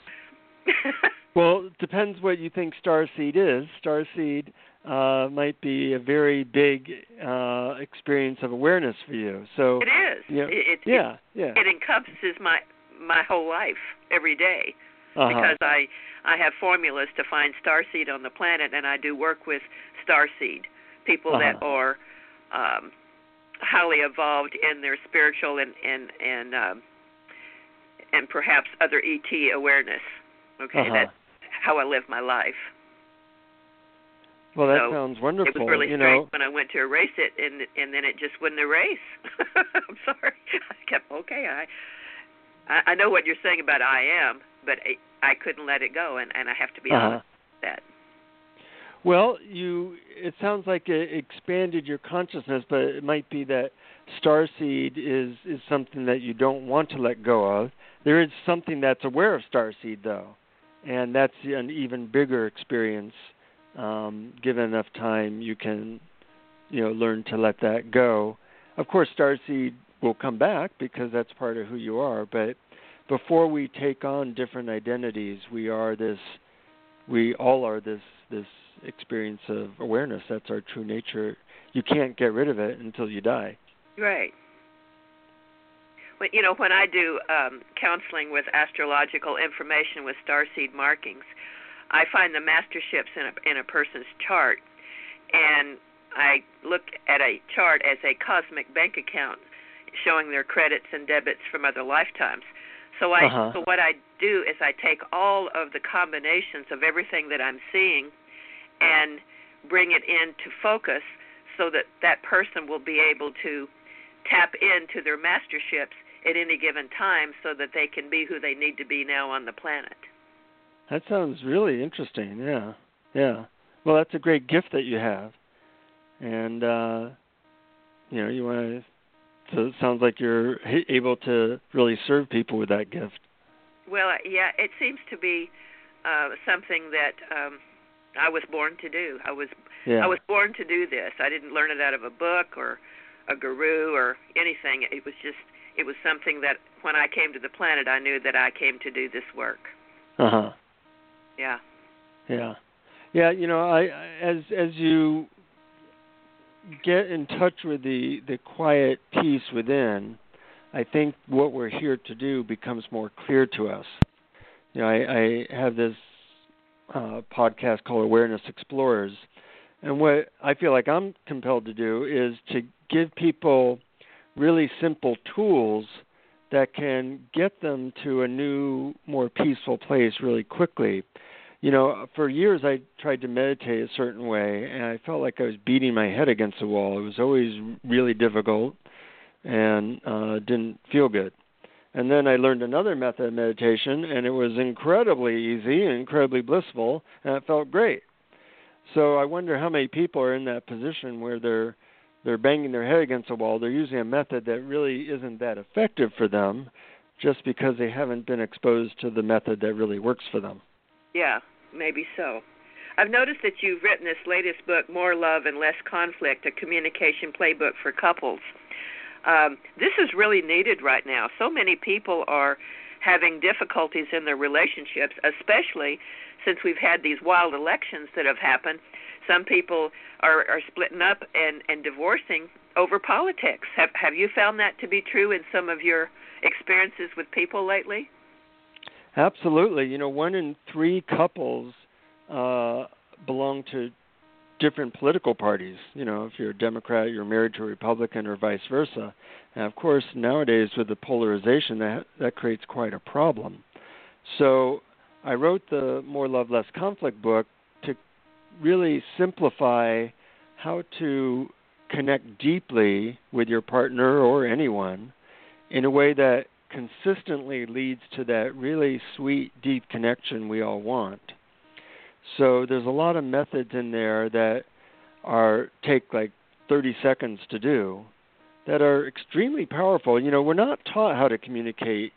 Uh-huh. well, it depends what you think starseed is. Starseed uh, might be a very big uh, experience of awareness for you. So it is. You know, it, it, yeah, yeah. It encompasses my my whole life every day uh-huh. because I I have formulas to find starseed on the planet, and I do work with starseed people Uh-huh. that are um, highly evolved in their spiritual and and and um, and perhaps other ET awareness. Okay, Uh-huh. that's how I live my life. Well, that so sounds wonderful. It was really you strange know, when I went to erase it, and and then it just wouldn't erase. I'm sorry. I kept okay. I I I know what you're saying about I am, but I, I couldn't let it go, and and I have to be Uh-huh. honest with that. Well, you it sounds like it expanded your consciousness, but it might be that starseed is is something that you don't want to let go of. There is something that's aware of starseed though, and that's an even bigger experience. Um, given enough time, you can you know learn to let that go. Of course, starseed will come back because that's part of who you are, but before we take on different identities, we are this we all are this this experience of awareness. That's our true nature. You can't get rid of it until you die. Right. You know when I do um, counseling with astrological information with starseed markings, I find the masterships in a in a person's chart, and I look at a chart as a cosmic bank account, showing their credits and debits from other lifetimes. So I Uh-huh. so what I do is I take all of the combinations of everything that I'm seeing, and bring it into focus so that that person will be able to tap into their masterships at any given time so that they can be who they need to be now on the planet. That sounds really interesting. Yeah, yeah. Well, that's a great gift that you have, and uh, you know you want to. So it sounds like you're h- able to really serve people with that gift. Well, uh, yeah, it seems to be uh, something that um, I was born to do. I was Yeah. I was born to do this. I didn't learn it out of a book or a guru or anything. It was just it was something that when I came to the planet, I knew that I came to do this work. Uh huh. Yeah. Yeah, yeah. You know, I I- as as you get in touch with the the quiet peace within, I think what we're here to do becomes more clear to us. You know, I, I have this uh, podcast called Awareness Explorers, and what I feel like I'm compelled to do is to give people really simple tools that can get them to a new, more peaceful place really quickly you know, for years I tried to meditate a certain way, and I felt like I was beating my head against the wall. It was always really difficult, and uh, didn't feel good. And then I learned another method of meditation, and it was incredibly easy and incredibly blissful, and it felt great. So I wonder how many people are in that position where they're they're banging their head against a wall. They're using a method that really isn't that effective for them, just because they haven't been exposed to the method that really works for them. Yeah, maybe so. I've noticed that you've written this latest book, More Love and Less Conflict, a communication playbook for couples. Um, this is really needed right now. So many people are having difficulties in their relationships, especially since we've had these wild elections that have happened. Some people are, are splitting up and, and divorcing over politics. Have have you found that to be true in some of your experiences with people lately? Absolutely. You know, one in three couples uh, belong to different political parties. You know, if you're a Democrat, you're married to a Republican, or vice versa. And of course, nowadays with the polarization, that that creates quite a problem. So, I wrote the More Love, Less Conflict book to really simplify how to connect deeply with your partner or anyone in a way that consistently leads to that really sweet, deep connection we all want. So there's a lot of methods in there that are take like 30 seconds to do that are extremely powerful. You know, we're not taught how to communicate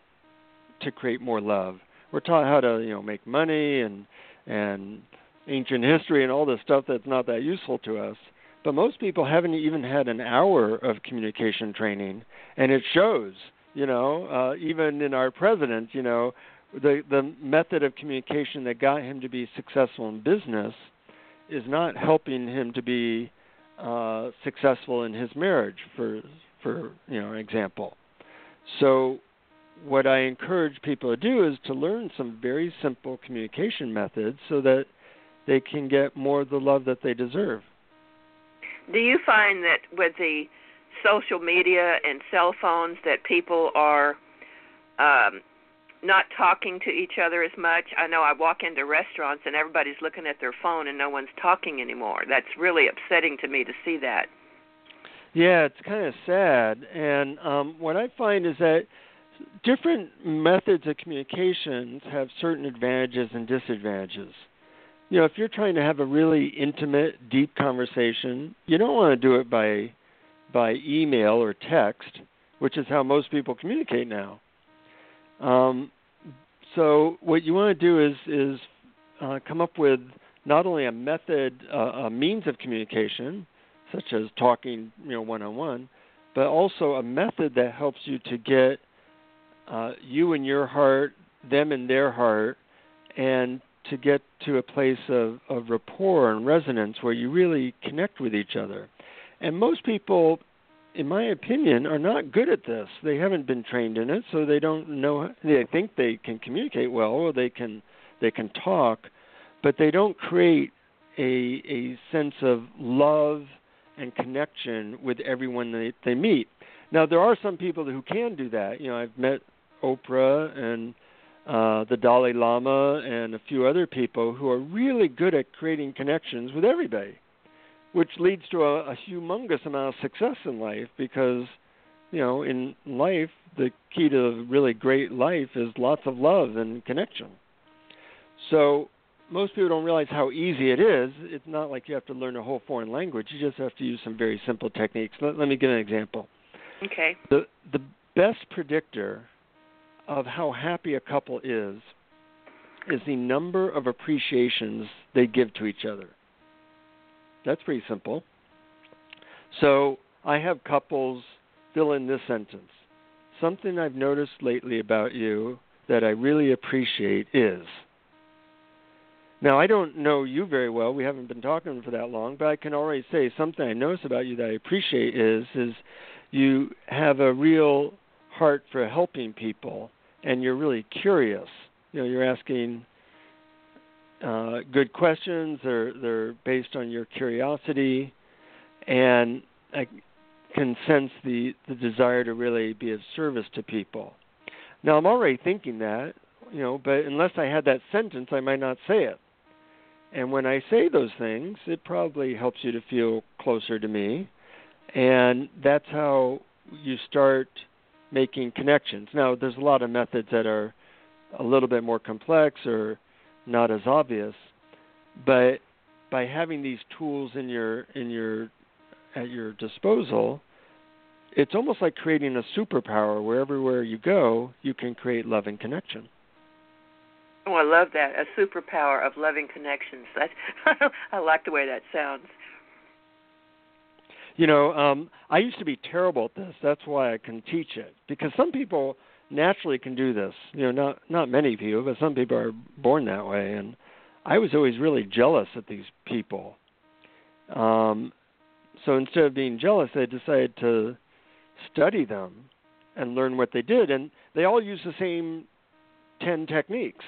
to create more love. We're taught how to, you know, make money and and ancient history and all this stuff that's not that useful to us. But most people haven't even had an hour of communication training, and it shows. You know, uh, even in our president, you know, the the method of communication that got him to be successful in business is not helping him to be uh, successful in his marriage, for for you know example. So, what I encourage people to do is to learn some very simple communication methods so that they can get more of the love that they deserve. Do you find that with the social media and cell phones that people are um, not talking to each other as much. I know I walk into restaurants and everybody's looking at their phone and no one's talking anymore. That's really upsetting to me to see that. Yeah, it's kind of sad. And um, what I find is that different methods of communications have certain advantages and disadvantages. You know, if you're trying to have a really intimate, deep conversation, you don't want to do it by by email or text, which is how most people communicate now. Um, so what you want to do is is uh, come up with not only a method, uh, a means of communication, such as talking, you know, one on one, but also a method that helps you to get uh, you in your heart, them in their heart, and to get to a place of, of rapport and resonance where you really connect with each other. And most people in my opinion, are not good at this. They haven't been trained in it, so they don't know. They think they can communicate well, or they can they can talk, but they don't create a a sense of love and connection with everyone they they meet. Now there are some people who can do that. You know, I've met Oprah and uh, the Dalai Lama and a few other people who are really good at creating connections with everybody which leads to a, a humongous amount of success in life because you know in life the key to really great life is lots of love and connection. So most people don't realize how easy it is. It's not like you have to learn a whole foreign language. You just have to use some very simple techniques. Let, let me give an example. Okay. The the best predictor of how happy a couple is is the number of appreciations they give to each other that's pretty simple. So I have couples fill in this sentence. Something I've noticed lately about you that I really appreciate is. Now, I don't know you very well. We haven't been talking for that long, but I can already say something I notice about you that I appreciate is is you have a real heart for helping people and you're really curious. You know, you're asking uh, good questions. They're they're based on your curiosity, and I can sense the the desire to really be of service to people. Now I'm already thinking that, you know, but unless I had that sentence, I might not say it. And when I say those things, it probably helps you to feel closer to me, and that's how you start making connections. Now, there's a lot of methods that are a little bit more complex or not as obvious. But by having these tools in your in your at your disposal, it's almost like creating a superpower where everywhere you go, you can create love and connection. Oh, I love that. A superpower of loving connections. That I like the way that sounds. You know, um, I used to be terrible at this. That's why I can teach it because some people naturally can do this. You know, not not many people, but some people are born that way. And I was always really jealous at these people. Um, so instead of being jealous, I decided to study them and learn what they did, and they all use the same ten techniques.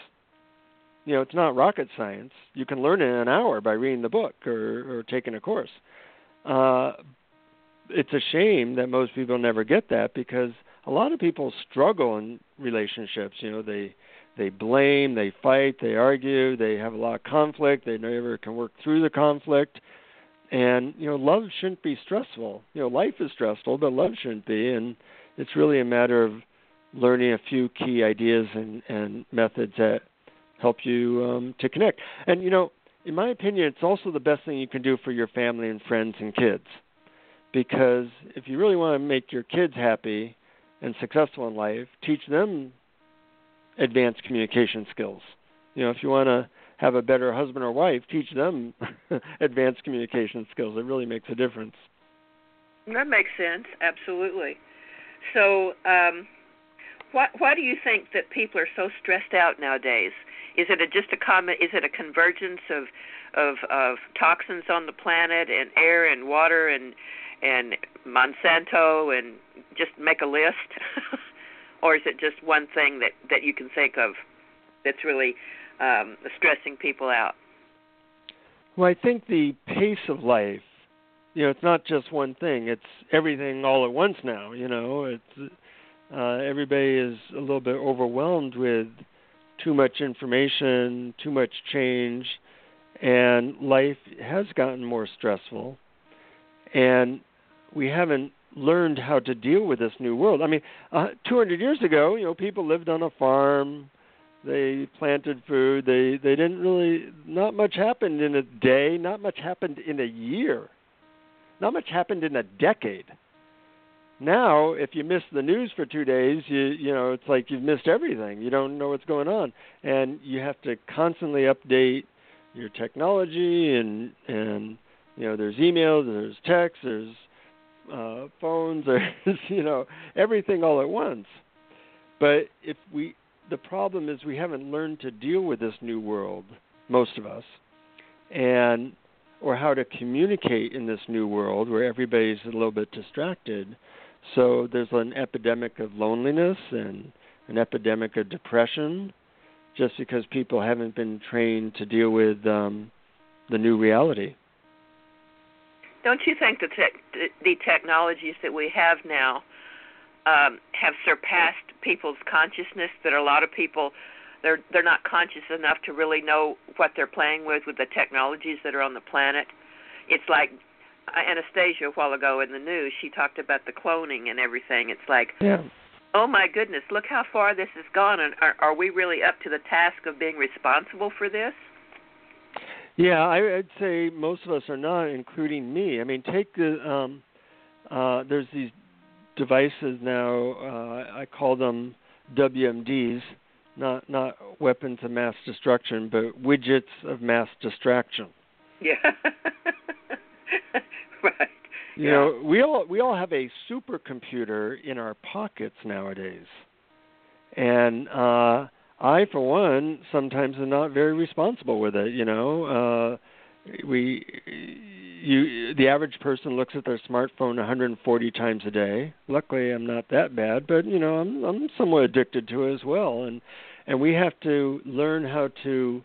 You know, it's not rocket science. You can learn it in an hour by reading the book or, or taking a course. Uh, it's a shame that most people never get that because a lot of people struggle in relationships. You know, they they blame, they fight, they argue, they have a lot of conflict. They never can work through the conflict. And you know, love shouldn't be stressful. You know, life is stressful, but love shouldn't be. And it's really a matter of learning a few key ideas and, and methods that help you um, to connect. And you know, in my opinion, it's also the best thing you can do for your family and friends and kids because if you really want to make your kids happy and successful in life, teach them advanced communication skills. You know, if you want to have a better husband or wife, teach them advanced communication skills. It really makes a difference. That makes sense, absolutely. So, um, why why do you think that people are so stressed out nowadays? Is it a, just a comment? Is it a convergence of of of toxins on the planet and air and water and and Monsanto and just make a list, or is it just one thing that that you can think of that's really um, stressing people out? Well, I think the pace of life, you know, it's not just one thing; it's everything all at once now. You know, it's uh, everybody is a little bit overwhelmed with too much information, too much change, and life has gotten more stressful. And we haven't learned how to deal with this new world. I mean, uh, 200 years ago, you know, people lived on a farm, they planted food, they they didn't really not much happened in a day, not much happened in a year. Not much happened in a decade. Now, if you miss the news for 2 days, you you know, it's like you've missed everything. You don't know what's going on and you have to constantly update your technology and and you know, there's emails, there's texts, there's uh, phones, or you know everything all at once. But if we, the problem is we haven't learned to deal with this new world, most of us, and or how to communicate in this new world where everybody's a little bit distracted. So there's an epidemic of loneliness and an epidemic of depression, just because people haven't been trained to deal with um, the new reality. Don't you think the te- the technologies that we have now um, have surpassed people's consciousness? That a lot of people they're they're not conscious enough to really know what they're playing with with the technologies that are on the planet. It's like uh, Anastasia a while ago in the news. She talked about the cloning and everything. It's like, yeah. oh my goodness, look how far this has gone, and are, are we really up to the task of being responsible for this? Yeah, I, I'd say most of us are not, including me. I mean, take the um, uh, there's these devices now. Uh, I call them WMDs, not not weapons of mass destruction, but widgets of mass distraction. Yeah. right. You yeah. know, we all we all have a supercomputer in our pockets nowadays, and uh, I, for one, sometimes am not very responsible with it. You know, uh, we, you, the average person looks at their smartphone 140 times a day. Luckily, I'm not that bad, but you know, I'm I'm somewhat addicted to it as well, and and we have to learn how to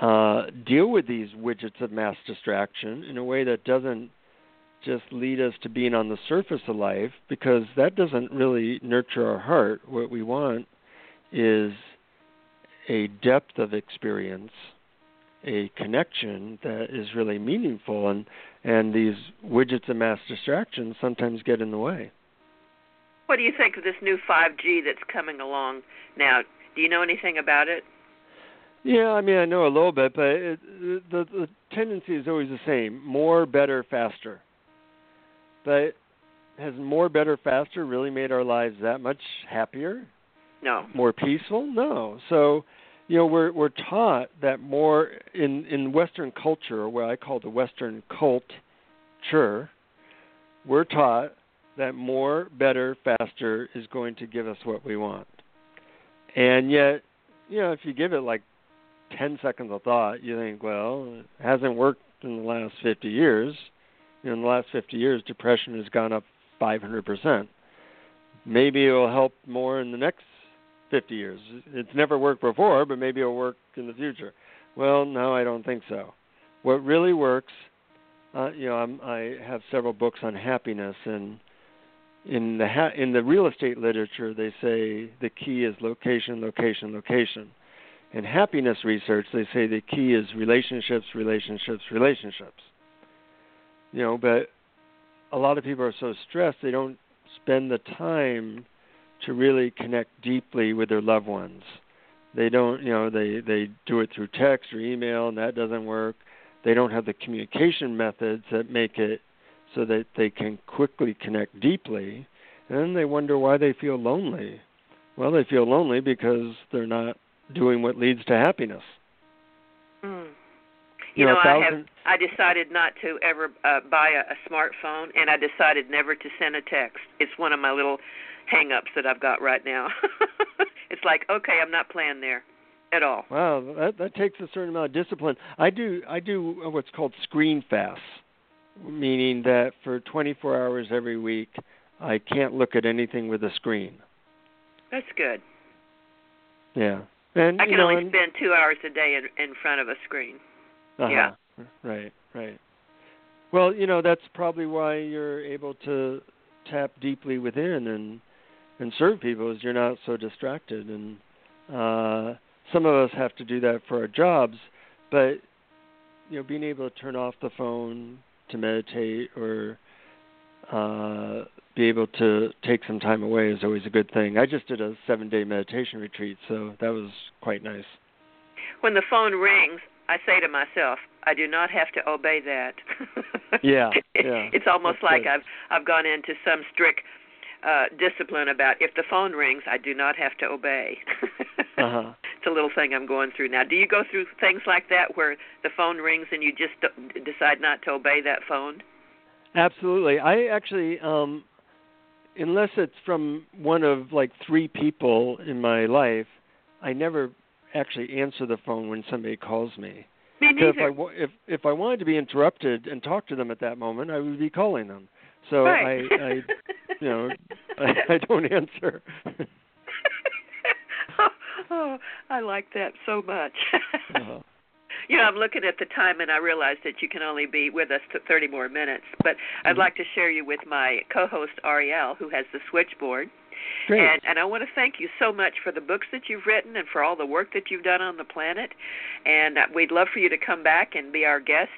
uh, deal with these widgets of mass distraction in a way that doesn't just lead us to being on the surface of life, because that doesn't really nurture our heart. What we want is a depth of experience, a connection that is really meaningful, and and these widgets of mass distraction sometimes get in the way. What do you think of this new 5G that's coming along now? Do you know anything about it? Yeah, I mean, I know a little bit, but it, the the tendency is always the same: more, better, faster. But has more, better, faster really made our lives that much happier? No. More peaceful? No. So, you know, we're we're taught that more in in Western culture, or what I call the Western culture, we're taught that more, better, faster is going to give us what we want. And yet, you know, if you give it like 10 seconds of thought, you think, well, it hasn't worked in the last 50 years. You know, in the last 50 years, depression has gone up 500%. Maybe it will help more in the next 50 years. It's never worked before, but maybe it'll work in the future. Well, no, I don't think so. What really works, uh, you know, I'm, I have several books on happiness, and in the ha- in the real estate literature, they say the key is location, location, location. In happiness research, they say the key is relationships, relationships, relationships. You know, but a lot of people are so stressed they don't spend the time to really connect deeply with their loved ones. They don't, you know, they they do it through text or email, and that doesn't work. They don't have the communication methods that make it so that they can quickly connect deeply. And then they wonder why they feel lonely. Well, they feel lonely because they're not doing what leads to happiness. Mm. You You, know, know, a I have. I decided not to ever uh, buy a, a smartphone, and I decided never to send a text. It's one of my little hang-ups that I've got right now. it's like, okay, I'm not playing there at all. Wow, that that takes a certain amount of discipline. I do I do what's called screen fasts, meaning that for 24 hours every week, I can't look at anything with a screen. That's good. Yeah, and I can know, only spend two hours a day in in front of a screen. uh-huh, yeah. right, right. Well, you know that's probably why you're able to tap deeply within and and serve people is you're not so distracted and uh some of us have to do that for our jobs but you know being able to turn off the phone to meditate or uh be able to take some time away is always a good thing. I just did a 7-day meditation retreat, so that was quite nice. When the phone rings, I say to myself, I do not have to obey that. Yeah, yeah, it's almost that's like good. I've I've gone into some strict uh discipline about if the phone rings, I do not have to obey. Uh-huh. It's a little thing I'm going through now. Do you go through things like that where the phone rings and you just d- decide not to obey that phone? Absolutely. I actually um unless it's from one of like three people in my life, I never actually answer the phone when somebody calls me. Me Because if I neither. wa- if if I wanted to be interrupted and talk to them at that moment, I would be calling them. So right. I I you know I, I don't answer. oh, I like that so much. uh, You know, I'm looking at the time and I realize that you can only be with us to 30 more minutes. But I'd Mhm. like to share you with my co-host Ariel, who has the switchboard. great. And and I want to thank you so much for the books that you've written and for all the work that you've done on the planet. And uh, we'd love for you to come back and be our guest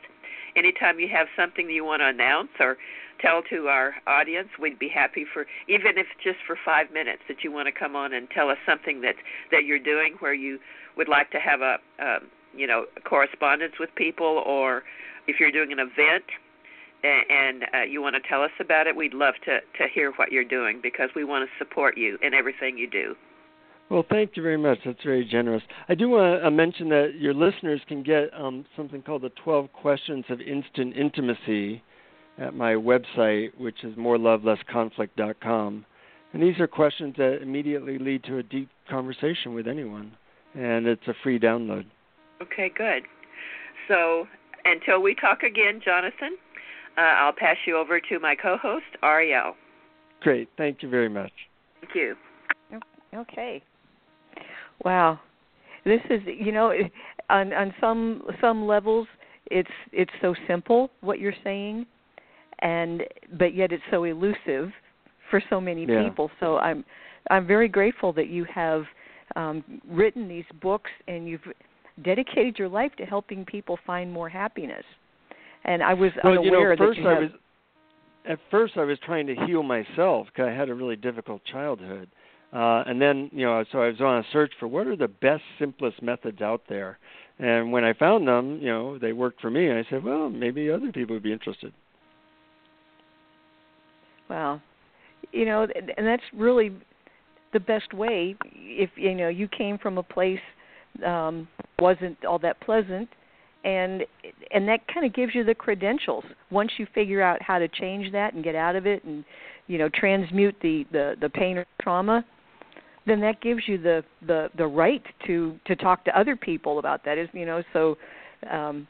anytime you have something that you want to announce or tell to our audience. We'd be happy for even if just for 5 minutes that you want to come on and tell us something that that you're doing where you would like to have a you know correspondence with people or if you're doing an event a- and uh, you want to tell us about it, we'd love to to hear what you're doing because we want to support you in everything you do. Well, thank you very much. That's very generous. I do want to uh, mention that your listeners can get um, something called the 12 Questions of Instant Intimacy at my website, which is morelovelessconflict.com. And these are questions that immediately lead to a deep conversation with anyone. And it's a free download. Okay, good. So until we talk again, Jonathan, uh, I'll pass you over to my co-host Ariel. Great. Thank you very much. Thank you. Okay. Wow. This is you know on on some some levels it's it's so simple what you're saying and but yet it's so elusive for so many Yeah. people. So I'm I'm very grateful that you have um written these books and you've dedicated your life to helping people find more happiness. And I was Well, you know, unaware first that you I have, was at first I was trying to heal myself because I had a really difficult childhood. Uh, and then, you know, so I was on a search for what are the best, simplest methods out there. And when I found them, you know, they worked for me. And I said, well, maybe other people would be interested. Well, you know, and that's really the best way. If you know you came from a place um, wasn't all that pleasant, and and that kind of gives you the credentials. Once you figure out how to change that and get out of it, and you know transmute the the the pain or trauma, then that gives you the the the right to to talk to other people about that. Is you know so. um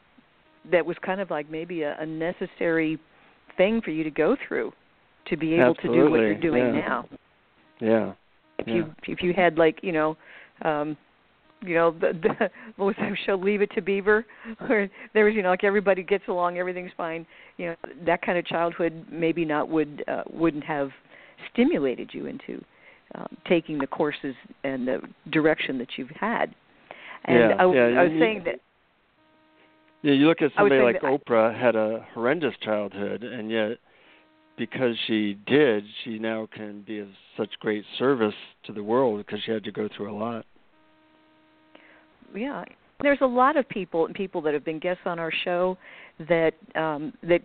that was kind of like maybe a, a necessary thing for you to go through to be able Absolutely. to do what you're doing yeah. now. Yeah. If yeah. you if you had like you know, um, you know the, the what was that show Leave It to Beaver, where there was you know like everybody gets along, everything's fine. You know that kind of childhood maybe not would uh, wouldn't have stimulated you into um, taking the courses and the direction that you've had. And Yeah, I, w- yeah, I was you- saying that Yeah, you look at somebody like that I- Oprah had a horrendous childhood, and yet because she did, she now can be of such great service to the world because she had to go through a lot. yeah. There's a lot of people and people that have been guests on our show that um that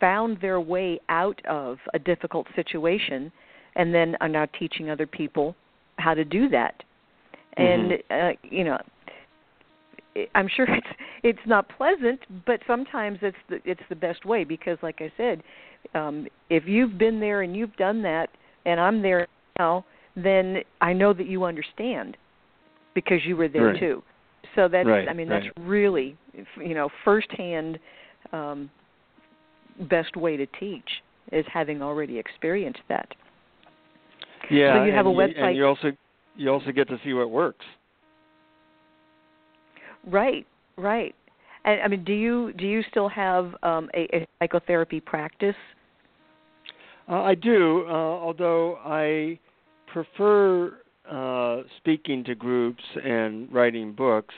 found their way out of a difficult situation and then are now teaching other people how to do that. And uh you know i'm sure it's it's not pleasant but sometimes it's the it's the best way because like i said um if you've been there and you've done that and i'm there now then i know that you understand because you were there Right. too. So that's Right, i mean that's really you know firsthand um best way to teach is having already experienced that. Yeah, you have and a you, website- and you also you also get to see what works. Right, right. And I mean, do you do you still have um, a, a psychotherapy practice? Uh, I do, uh, although I prefer uh, speaking to groups and writing books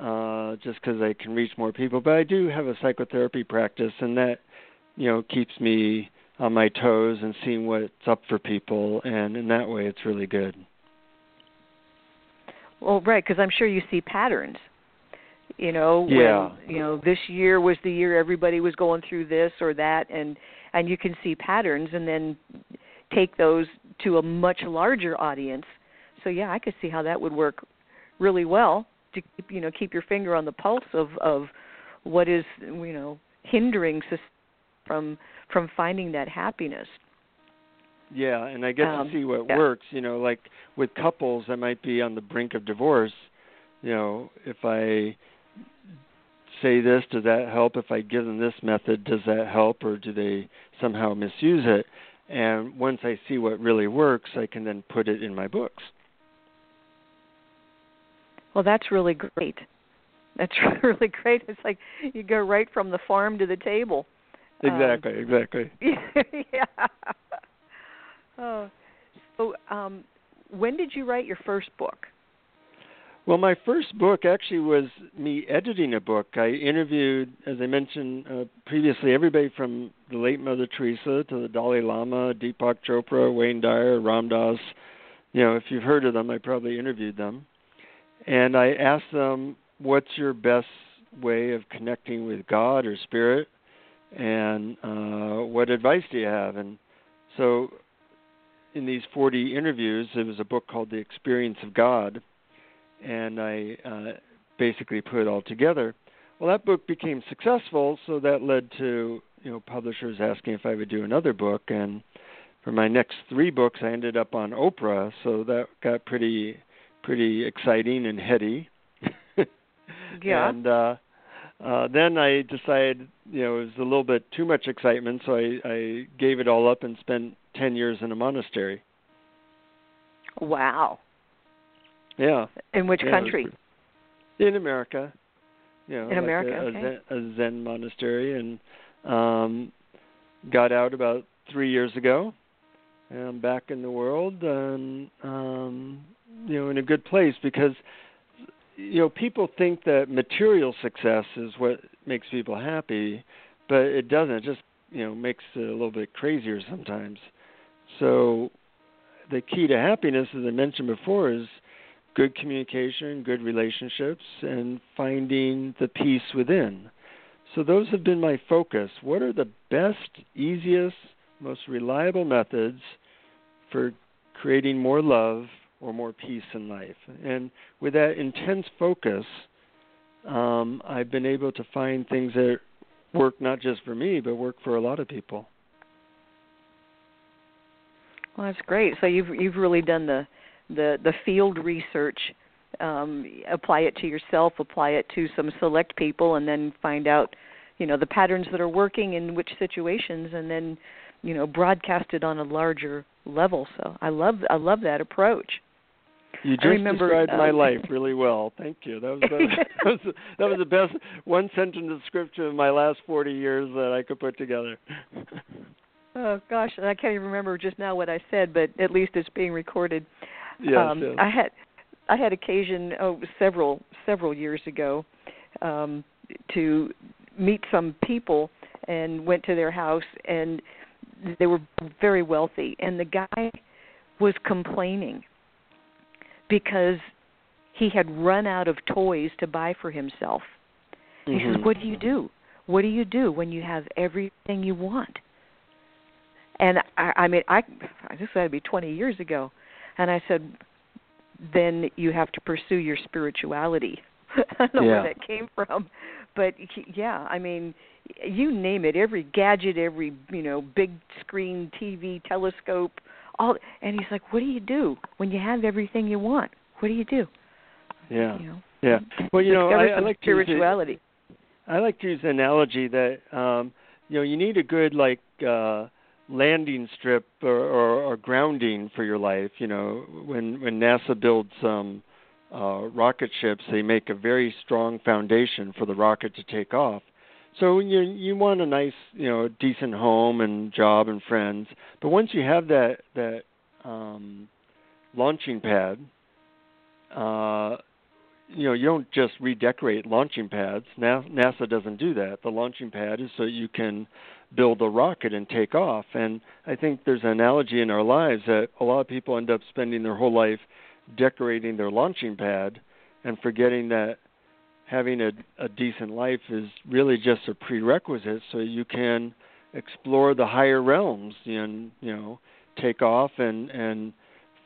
uh, just because I can reach more people. But I do have a psychotherapy practice, and that you know keeps me on my toes and seeing what's up for people, and in that way, it's really good. Well, right, because I'm sure you see patterns. You know, Yeah. when you know this year was the year everybody was going through this or that, and and you can see patterns, and then take those to a much larger audience. So yeah, I could see how that would work really well to keep you know keep your finger on the pulse of of what is you know hindering sus- from from finding that happiness. Yeah, and I get Um, to see what yeah. works. You know, like with couples that might be on the brink of divorce. You know, if I say this, does that help? If I give them this method, does that help, or do they somehow misuse it? And once I see what really works, I can then put it in my books. Well, that's really great. That's really great. It's like you go right from the farm to the table. Um, Exactly, exactly. yeah. Oh, so um, when did you write your first book? Well, my first book actually was me editing a book. I interviewed, as I mentioned uh, previously, everybody from the late Mother Teresa to the Dalai Lama, Deepak Chopra, Wayne Dyer, Ram Dass. You know, if you've heard of them, I probably interviewed them. And I asked them, what's your best way of connecting with God or Spirit? And uh, what advice do you have? And so in these 40 interviews, it was a book called The Experience of God and I uh, basically put it all together. Well, that book became successful, so that led to you know publishers asking if I would do another book, and for my next three books, I ended up on Oprah, so that got pretty pretty exciting and heady. Yeah. and uh, uh, then I decided, you know, it was a little bit too much excitement, so I, I gave it all up and spent ten years in a monastery. Wow. Yeah. In which Yeah, country? In America. You know, In like America, a, a, okay. Zen, a Zen monastery, and um, got out about three years ago. And I'm back in the world, and um, you know, in a good place because you know people think that material success is what makes people happy, but it doesn't. It just you know makes it a little bit crazier sometimes. So the key to happiness, as I mentioned before, is good communication, good relationships, and finding the peace within. So those have been my focus. What are the best, easiest, most reliable methods for creating more love or more peace in life? And with that intense focus, um, I've been able to find things that work not just for me, but work for a lot of people. Well, that's great. So you've you've really done the the the field research um, apply it to yourself, apply it to some select people, and then find out, you know, the patterns that are working in which situations, and then, you know, broadcast it on a larger level. So I love I love that approach. You just remember, described my um, life really well. Thank you. That was the, that was the, that was the best one sentence description of my last forty years that I could put together. Oh gosh, I can't even remember just now what I said, but at least it's being recorded. Yes, um, yes. I had I had occasion oh several several years ago um, to meet some people and went to their house and they were very wealthy and the guy was complaining because he had run out of toys to buy for himself. He Mhm. says, "What do you do? What do you do when you have everything you want?" And I, I mean, I this had to be 20 years ago, and I said, "Then you have to pursue your spirituality." I don't know Yeah. where that came from, but yeah, I mean, you name it, every gadget, every you know, big screen TV, telescope, all. And he's like, "What do you do when you have everything you want? What do you do?" Yeah. You know, Yeah. Well, you know, I, I like to use spirituality. I like to use the analogy that um, you know you need a good like uh, landing strip or, or, or grounding for your life. You know, when when NASA builds um, uh, rocket ships, they make a very strong foundation for the rocket to take off. So you you want a nice you know decent home and job and friends, but once you have that that um, launching pad, uh, you know you don't just redecorate launching pads. Na- NASA doesn't do that. The launching pad is so you can build a rocket and take off. And I think there's an analogy in our lives that a lot of people end up spending their whole life decorating their launching pad and forgetting that having a, a decent life is really just a prerequisite so you can explore the higher realms and you know take off and and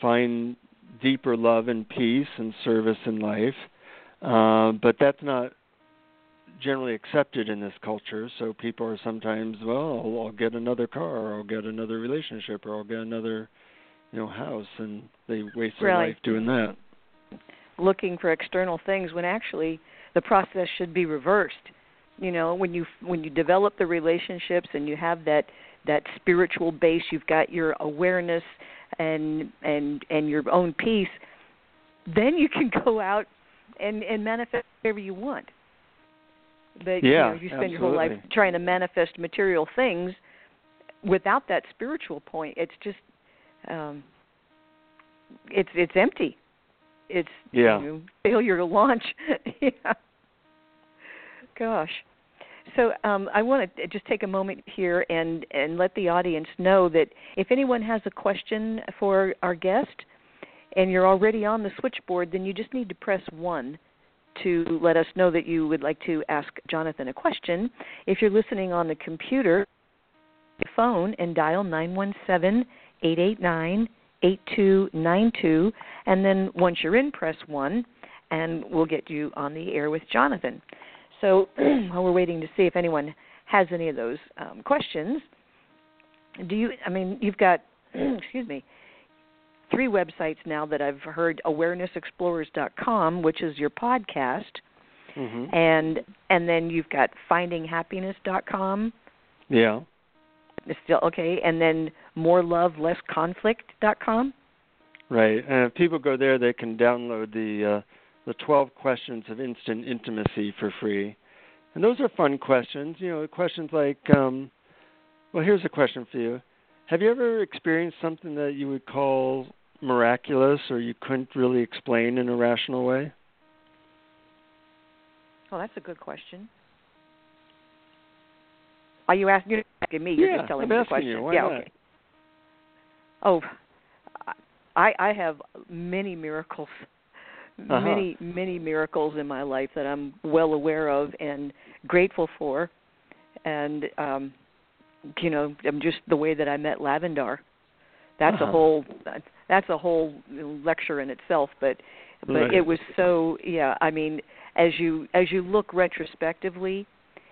find deeper love and peace and service in life uh, but that's not generally accepted in this culture. So people are sometimes well I'll, I'll get another car or I'll get another relationship or I'll get another you know house and they waste their Right. life doing that. Looking for external things when actually the process should be reversed. You know when you when you develop the relationships and you have that that spiritual base you've got your awareness and and and your own peace then you can go out and and manifest whatever you want but you know you spend your whole life trying to manifest material things without that spiritual point it's just um it's it's empty it's Yeah. you know, failure to launch. yeah. Gosh. So um, I want to just take a moment here and, and let the audience know that if anyone has a question for our guest and you're already on the switchboard, then you just need to press 1 to let us know that you would like to ask Jonathan a question. If you're listening on the computer, phone and dial 917 889 8292 and then once you're in press 1 and we'll get you on the air with Jonathan. So while we're waiting to see if anyone has any of those um, questions, do you I mean you've got excuse me three websites now that I've heard awarenessexplorers.com which is your podcast. Mhm and and then you've got findinghappiness.com yeah. It's still okay and then more love less conflict.com Right, and if people go there, they can download the uh, the 12 questions of instant intimacy for free, and those are fun questions. You know, questions like, um, well, here's a question for you: Have you ever experienced something that you would call miraculous, or you couldn't really explain in a rational way? Well, that's a good question. Are you asking, you're asking me? You're yeah, just telling I'm me the question. you. Yeah, not? okay. Oh, I- I I have many miracles, Uh-huh. many many miracles in my life that I'm well aware of and grateful for, and um, you know, I'm just the way that I met Lavendar. That's a Uh-huh. whole that's a whole lecture in itself, but but Right. it was so yeah. I mean, as you as you look retrospectively,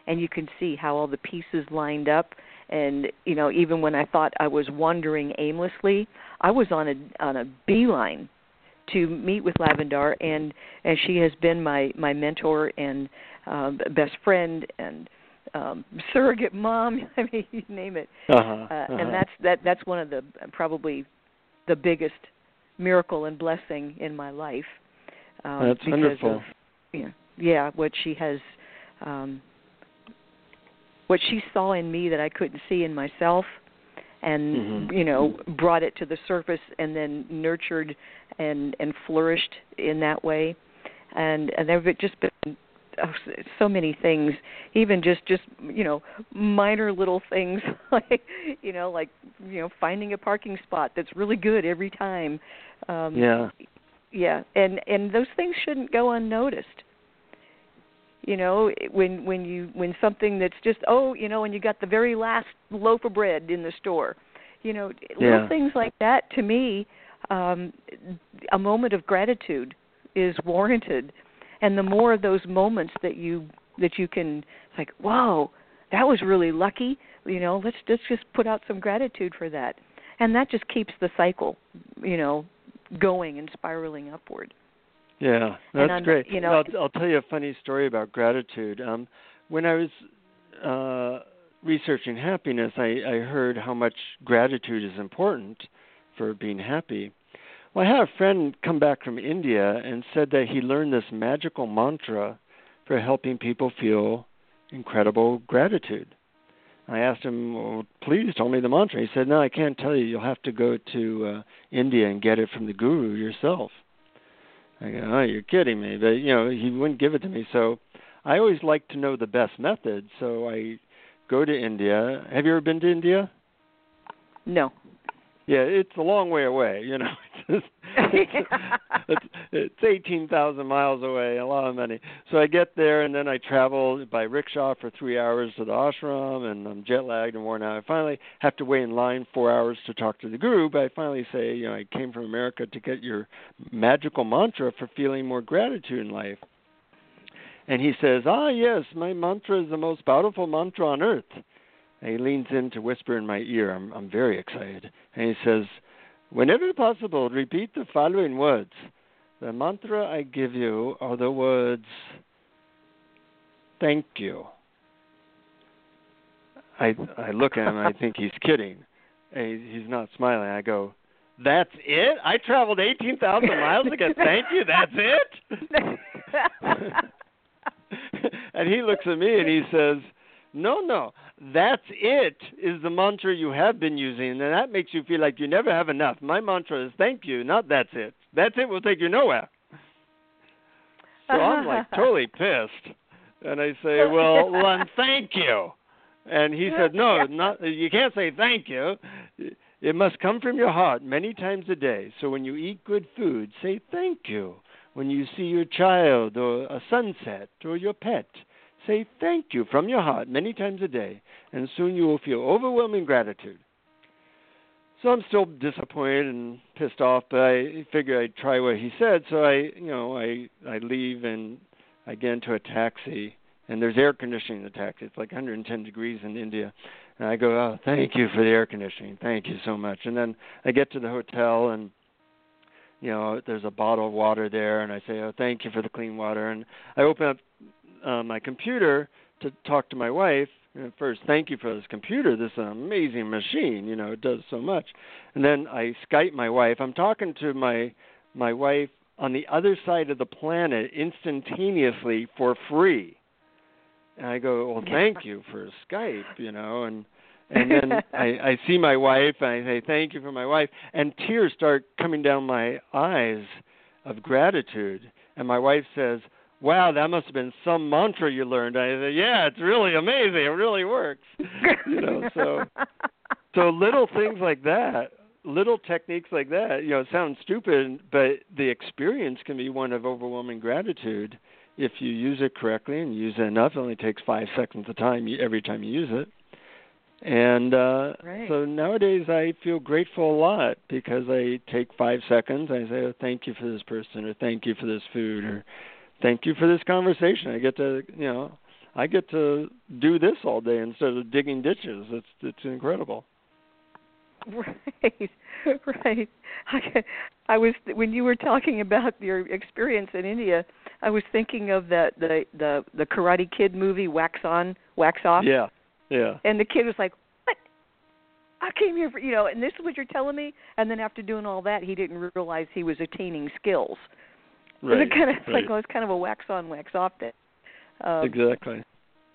and you can see how all the pieces lined up and you know even when i thought i was wandering aimlessly i was on a on a beeline to meet with lavendar and and she has been my my mentor and um best friend and um surrogate mom i mean you name it Uh-huh. uh, uh-huh. and that's that that's one of the probably the biggest miracle and blessing in my life um That's wonderful. of yeah yeah what she has um what she saw in me that I couldn't see in myself and Mhm. you know brought it to the surface and then nurtured and and flourished in that way and and there have just been oh, so many things even just just you know minor little things like you know like you know finding a parking spot that's really good every time um yeah. yeah and and those things shouldn't go unnoticed you know when when you when something that's just oh you know when you got the very last loaf of bread in the store you know little Yeah. things like that to me um a moment of gratitude is warranted and the more of those moments that you that you can like whoa that was really lucky you know let's let's just put out some gratitude for that and that just keeps the cycle you know going and spiraling upward Yeah, that's on great. you know, I'll, I'll tell you a funny story about gratitude. Um, when I was uh, researching happiness, I, I heard how much gratitude is important for being happy. Well, I had a friend come back from India and said that he learned this magical mantra for helping people feel incredible gratitude. I asked him, well, please tell me the mantra. He said, no, I can't tell you. You'll have to go to uh, India and get it from the guru yourself. I go, oh, you're kidding me. But, you know, he wouldn't give it to me. So I always like to know the best method. So I go to India. Have you ever been to India? no Yeah, it's a long way away, you know. It's it's, it's eighteen thousand miles away, a lot of money. So I get there, and then I travel by rickshaw for three hours to the ashram, and I'm jet lagged and worn out. I finally have to wait in line four hours to talk to the guru, but I finally say, you know, I came from America to get your magical mantra for feeling more gratitude in life. And he says, Ah, yes, my mantra is the most powerful mantra on earth. And he leans in to whisper in my ear. I'm, I'm very excited. And he says, Whenever possible, repeat the following words. The mantra I give you are the words, thank you. I, I look at him and I think he's kidding. And he's not smiling. I go, That's it? I traveled 18,000 miles to get thank you? That's it? and he looks at me and he says, No, no, that's it is the mantra you have been using, and that makes you feel like you never have enough. My mantra is thank you, not that's it. That's it will take you nowhere. So I'm like totally pissed. And I say, Well, then thank you. And he said, No, not you can't say thank you. It must come from your heart many times a day. So when you eat good food, say thank you. When you see your child or a sunset or your pet, say thank you from your heart many times a day, and soon you will feel overwhelming gratitude. So I'm still disappointed and pissed off, but I figure I'd try what he said. So I, you know, I I leave and I get into a taxi, and there's air conditioning in the taxi. It's like 110 degrees in India, and I go, oh, thank you for the air conditioning, thank you so much. And then I get to the hotel and you know, there's a bottle of water there, and I say, "Oh, thank you for the clean water." And I open up uh, my computer to talk to my wife. And first, thank you for this computer. This is an amazing machine. You know, it does so much. And then I Skype my wife. I'm talking to my my wife on the other side of the planet instantaneously for free. And I go, "Well, thank you for Skype." You know, and and then I, I see my wife and I say thank you for my wife and tears start coming down my eyes of gratitude and my wife says wow that must have been some mantra you learned I say yeah it's really amazing it really works you know so so little things like that little techniques like that, you know, it sounds stupid, but the experience can be one of overwhelming gratitude if you use it correctly and use it enough. It only takes five seconds of time every time you use it. And uh Right. so nowadays I feel grateful a lot because I take five seconds. I say, oh, "Thank you for this person," or "Thank you for this food," or "Thank you for this conversation." I get to, you know, I get to do this all day instead of digging ditches. It's it's incredible. Right, right. I, I was when you were talking about your experience in India, I was thinking of that the the the Karate Kid movie Wax On, Wax Off. Yeah, yeah. And the kid was like, "What? I came here for you know." And this is what you're telling me. And then after doing all that, he didn't realize he was attaining skills. Right. it kind of right. like well, it's kind of a wax on, wax off thing. Um, exactly.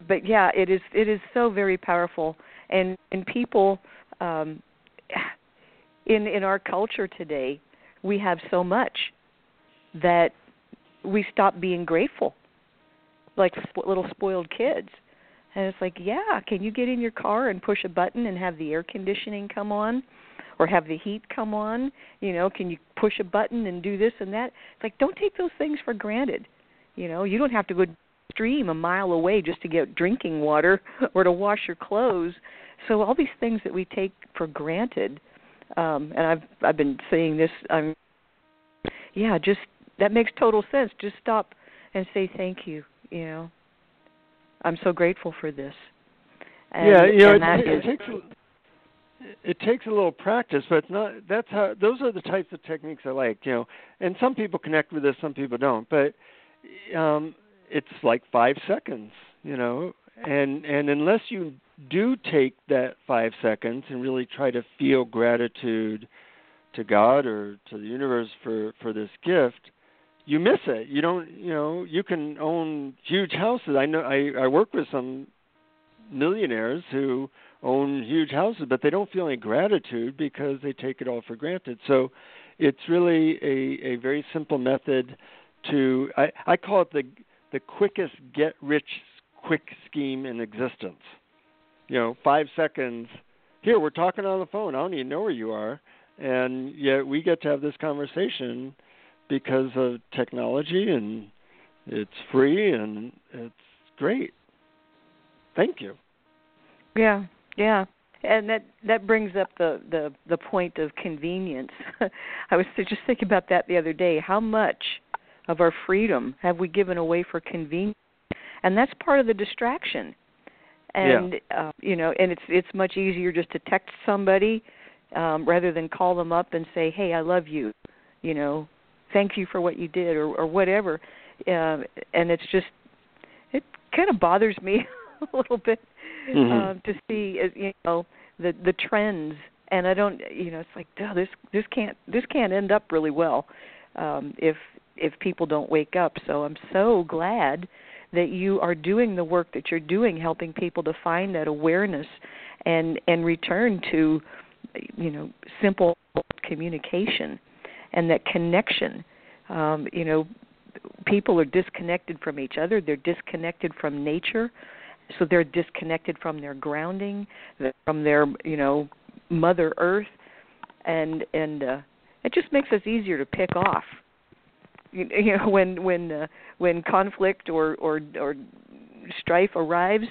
but yeah, it is it is so very powerful, and and people um, in in our culture today, we have so much that we stop being grateful, like sp- little spoiled kids. And it's like, yeah, can you get in your car and push a button and have the air conditioning come on? Or have the heat come on? You know, can you push a button and do this and that? It's like, don't take those things for granted. You know, you don't have to go stream a mile away just to get drinking water or to wash your clothes. So all these things that we take for granted, um, and I've I've been saying this. I'm, yeah, just that makes total sense. Just stop and say thank you. You know, I'm so grateful for this. And, yeah, you know, it, it takes it takes a little practice, but not. That's how. Those are the types of techniques I like. You know, and some people connect with this, some people don't. But um, it's like five seconds. You know, and and unless you do take that five seconds and really try to feel gratitude to God or to the universe for for this gift, you miss it. You don't. You know, you can own huge houses. I know. I I work with some millionaires who own huge houses, but they don't feel any gratitude because they take it all for granted. So it's really a, a very simple method to I, I call it the the quickest get rich quick scheme in existence. You know, five seconds. Here we're talking on the phone. I don't even know where you are, and yet we get to have this conversation because of technology, and it's free and it's great. Thank you. Yeah, yeah. And that that brings up the the the point of convenience. I was just thinking about that the other day. How much of our freedom have we given away for convenience? And that's part of the distraction. And uh, you know, and it's it's much easier just to text somebody um rather than call them up and say, "Hey, I love you." You know, thank you for what you did or or whatever. Uh, and it's just it kind of bothers me a little bit Mhm. um, to see you know the the trends. And I don't you know it's like oh, this this can't this can't end up really well um if if people don't wake up. So I'm so glad that you are doing the work that you're doing helping people to find that awareness and and return to you know simple communication and that connection. Um you know people are disconnected from each other. They're disconnected from nature so they're disconnected from their grounding from their you know mother earth and and uh it just makes us easier to pick off. You, you know when when uh, when conflict or or or strife arrives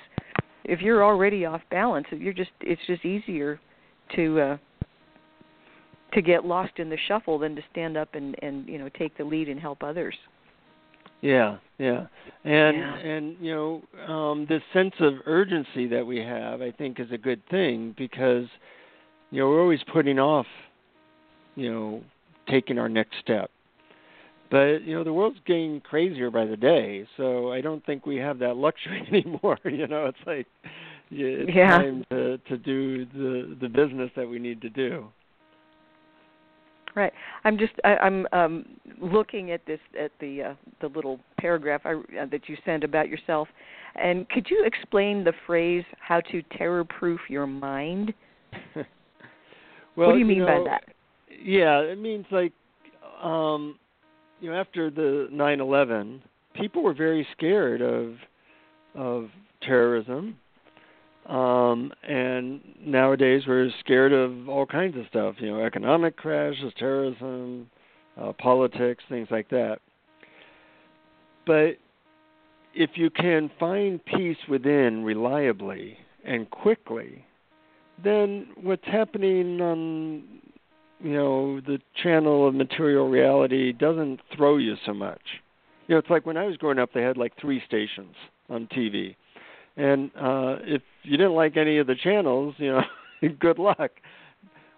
if you're already off balance you're just it's just easier to uh to get lost in the shuffle than to stand up and and you know take the lead and help others Yeah, yeah, and Yeah. and you know um, this sense of urgency that we have, I think, is a good thing because you know we're always putting off, you know, taking our next step. But you know the world's getting crazier by the day, so I don't think we have that luxury anymore. you know, it's like yeah, it's Yeah. time to to do the the business that we need to do. Right. I'm just I, I'm um looking at this at the uh, the little paragraph I, uh, that you sent about yourself, and could you explain the phrase "how to terror-proof your mind"? well, what do you mean know, by that? Yeah, it means like um you know after the 9/11, people were very scared of of terrorism. Um, and nowadays we're scared of all kinds of stuff, you know, economic crashes, terrorism, uh, politics, things like that. But if you can find peace within reliably and quickly, then what's happening on you know the channel of material reality doesn't throw you so much. You know, it's like when I was growing up, they had like three stations on TV, and uh, if you didn't like any of the channels, you know, good luck.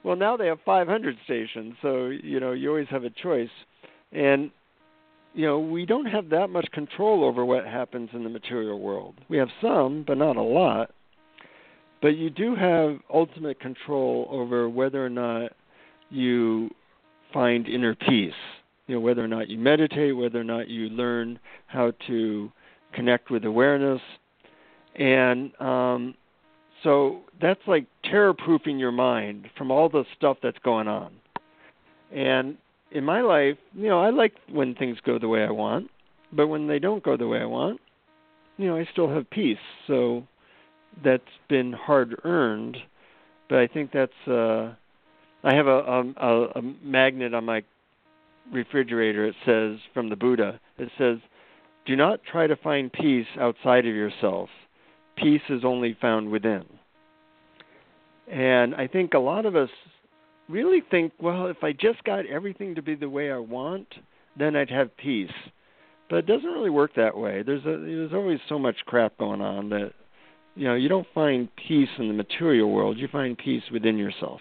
Well, now they have 500 stations, so you know you always have a choice, and you know we don't have that much control over what happens in the material world. We have some, but not a lot. But you do have ultimate control over whether or not you find inner peace. You know, whether or not you meditate, whether or not you learn how to connect with awareness. And um, so that's like terror proofing your mind from all the stuff that's going on. And in my life, you know, I like when things go the way I want, but when they don't go the way I want, you know, I still have peace. So that's been hard earned, but I think that's uh I have a, a a magnet on my refrigerator. It says from the Buddha. It says, "Do not try to find peace outside of yourself. Peace is only found within." And I think a lot of us really think, well, if I just got everything to be the way I want, then I'd have peace. But it doesn't really work that way. There's a, there's always so much crap going on that you know you don't find peace in the material world. You find peace within yourself.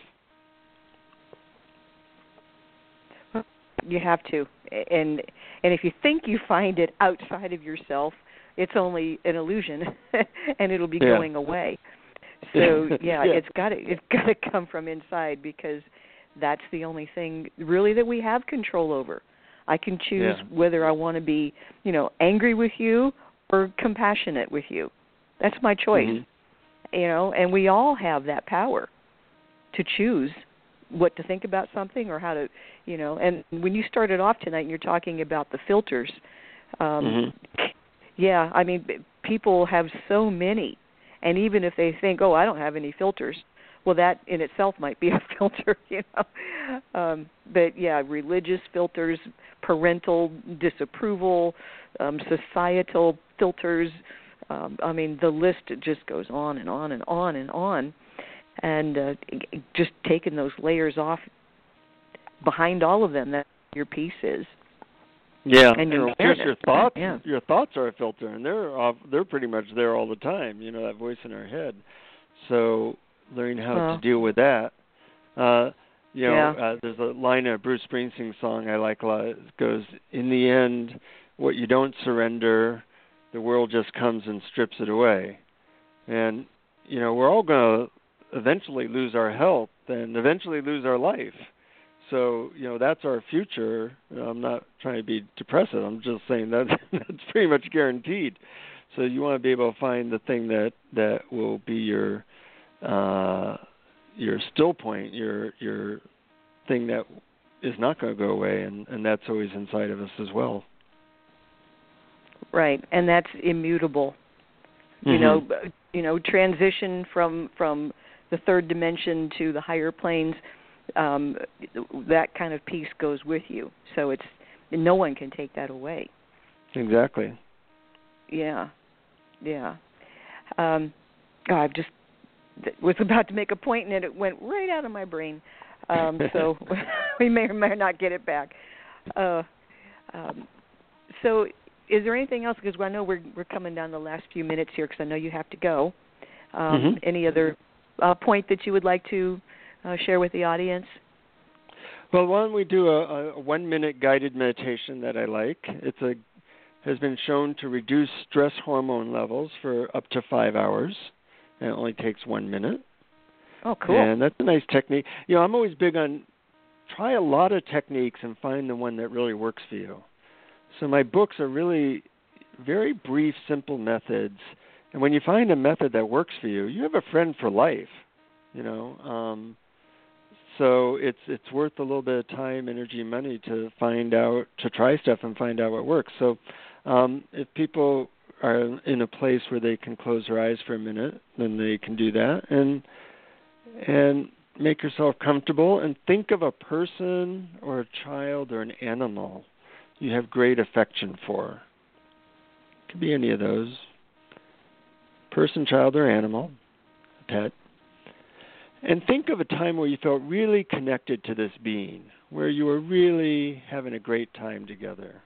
You have to, and and if you think you find it outside of yourself, it's only an illusion, and it'll be Yeah. going away. So yeah, Yeah. it's got to it's got to come from inside because that's the only thing really that we have control over. I can choose Yeah. whether I want to be, you know, angry with you or compassionate with you. That's my choice. Mhm. You know, and we all have that power to choose what to think about something or how to, you know, and when you started off tonight and you're talking about the filters, um Mhm. Yeah, I mean people have so many and even if they think, "Oh, I don't have any filters." Well, that in itself might be a filter, you know. Um but yeah, religious filters, parental disapproval, um societal filters, um I mean the list just goes on and on and on and on and uh, just taking those layers off behind all of them that your peace is Yeah, And your it's just your awareness. thoughts. Yeah. Your thoughts are a filter, and they're off, they're pretty much there all the time. You know that voice in our head. So learning how Well. to deal with that. Uh, you know, Yeah. uh, there's a line in a Bruce Springsteen song I like a lot. It goes, "In the end, what you don't surrender, the world just comes and strips it away." And you know, we're all going to eventually lose our health and eventually lose our life. So you know that's our future. I'm not trying to be depressive. I'm just saying that that's pretty much guaranteed. So you want to be able to find the thing that that will be your uh, your still point, your your thing that is not going to go away, and and that's always inside of us as well. right and that's immutable you know you know transition from from the third dimension to the higher planes um that kind of peace goes with you. So it's no one can take that away. Exactly. yeah. Yeah. Um oh, i've just was about to make a point and it went right out of my brain. Um so we may or may not get it back. Uh um so is there anything else? Because i know we're we're coming down the last few minutes here because i know you have to go. Um Mhm. any other uh point that you would like to uh, share with the audience Well, why don't we do a, a one-minute guided meditation that I like? It's a has been shown to reduce stress hormone levels for up to five hours, and it only takes one minute. oh cool And that's a nice technique. You know, I'm always big on try a lot of techniques and find the one that really works for you. So my books are really very brief, simple methods. And when you find a method that works for you, you have a friend for life. You know, um, so it's it's worth a little bit of time, energy, money to find out to try stuff and find out what works. So um, if people are in a place where they can close their eyes for a minute, then they can do that and and make yourself comfortable and think of a person or a child or an animal you have great affection for. Could be any of those. Person, child, or animal, pet. And think of a time where you felt really connected to this being, where you were really having a great time together.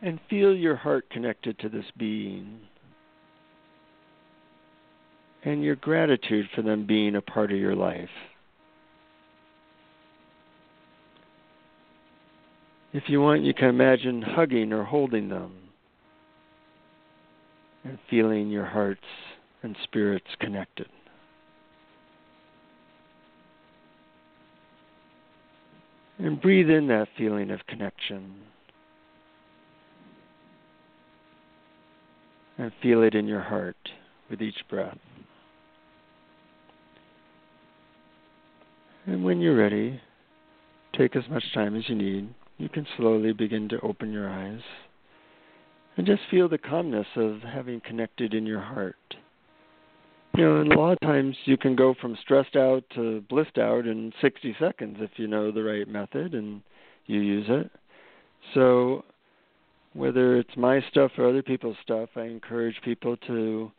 And feel your heart connected to this being. And your gratitude for them being a part of your life. If you want, you can imagine hugging or holding them and feeling your hearts and spirits connected. And breathe in that feeling of connection. And feel it in your heart with each breath. And when you're ready, take as much time as you need you can slowly begin to open your eyes and just feel the calmness of having connected in your heart. You know, and a lot of times you can go from stressed out to blissed out in 60 seconds if you know the right method and you use it. So, whether it's my stuff or other people's stuff, I encourage people to.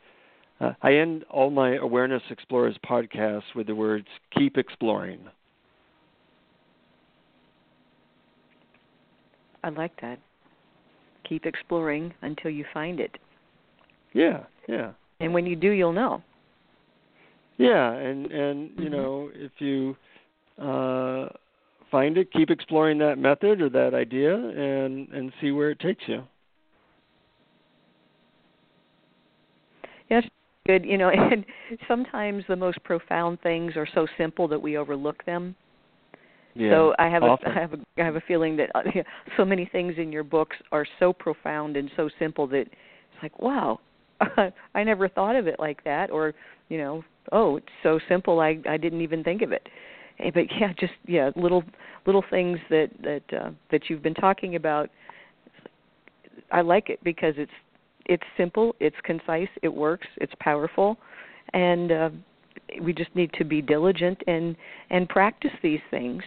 Uh, I end all my Awareness Explorers podcasts with the words keep exploring. I like that. Keep exploring until you find it. Yeah, yeah. And when you do, you'll know. Yeah, and and you mm-hmm. know if you uh, find it, keep exploring that method or that idea, and and see where it takes you. Yes, good. You know, and sometimes the most profound things are so simple that we overlook them. Yeah, so I have often. a I have a I have a feeling that uh, so many things in your books are so profound and so simple that it's like wow, I never thought of it like that, or you know, oh, it's so simple I I didn't even think of it. Eh, but yeah, just yeah, little little things that that uh, that you've been talking about. I like it because it's it's simple, it's concise, it works, it's powerful, and uh, we just need to be diligent and and practice these things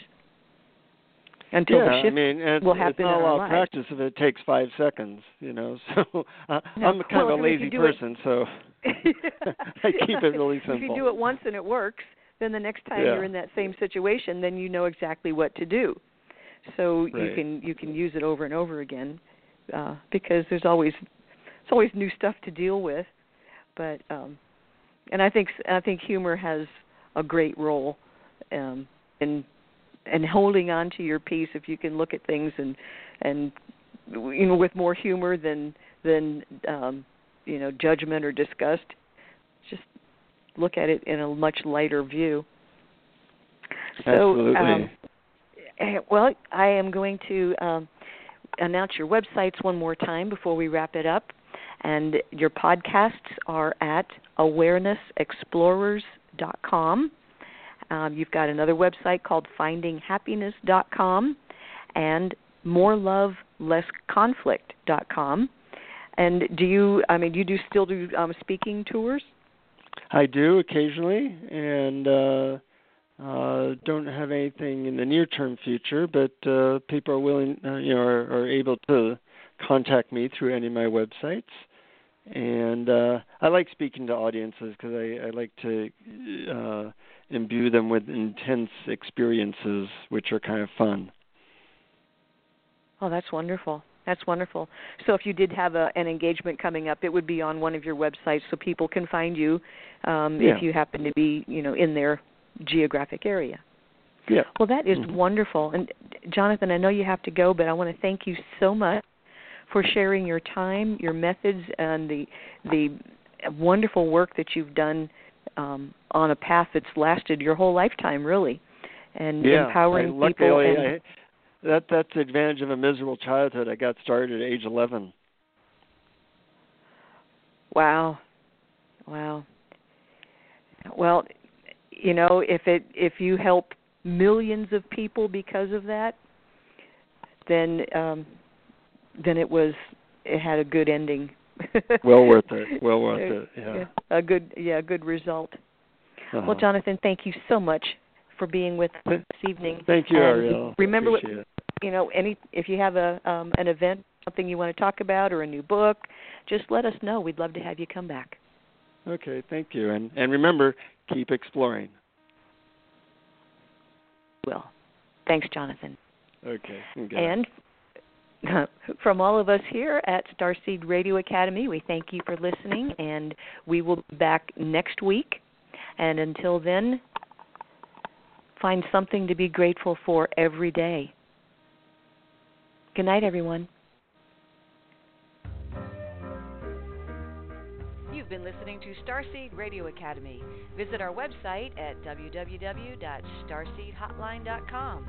until yeah, the shift I mean, and will happen it's not a lot of practice if it takes five seconds, you know. So uh, No, I'm kind well, of a lazy do it- person, so I keep it really simple. If you do it once and it works, then the next time Yeah. you're in that same situation, then you know exactly what to do. So you can you can use it over and over again uh, because there's always it's always new stuff to deal with. But um, and I think I think humor has a great role um, in and holding on to your peace if you can look at things and and you know with more humor than than um you know judgment or disgust just look at it in a much lighter view. Absolutely. so um eh, well i am going to um announce your websites one more time before we wrap it up. And your podcasts are at awarenessexplorers.com um, you've got another website called findinghappiness.com and morelovelessconflict.com. And do you? I mean, you do still do um, speaking tours? I do occasionally, and uh, uh, don't have anything in the near-term future. But uh, people are willing, uh, you know, are, are able to contact me through any of my websites. And uh, I like speaking to audiences because I, I like to uh, imbue them with intense experiences, which are kind of fun. Oh, that's wonderful. That's wonderful. So, if you did have a, an engagement coming up, it would be on one of your websites, so people can find you um, Yeah. if you happen to be, you know, in their geographic area. Yeah. Well, that is Mhm. wonderful. And Jonathan, I know you have to go, but I want to thank you so much for sharing your time, your methods, and the the wonderful work that you've done um, on a path that's lasted your whole lifetime, really, and yeah. empowering I, people. luckily, And, I, that that's the advantage of a miserable childhood. I got started at age 11. Wow. Wow. Well, you know, if it if you help millions of people because of that, then um then it was it had a good ending. well worth it. Well worth it. Yeah. A good yeah, a good result. Uh-huh. Well, Jonathan, thank you so much for being with us this evening. Thank you, And Ariel. Remember, what, you know, any if you have a um, an event, something you want to talk about, or a new book, just let us know. We'd love to have you come back. Okay, thank you. And and remember, keep exploring. Will. Thanks, Jonathan. Okay. good. And from all of us here at Starseed Radio Academy, we thank you for listening, and we will be back next week. And until then, find something to be grateful for every day. Good night, everyone. You've been listening to Starseed Radio Academy. Visit our website at www.starseedhotline.com.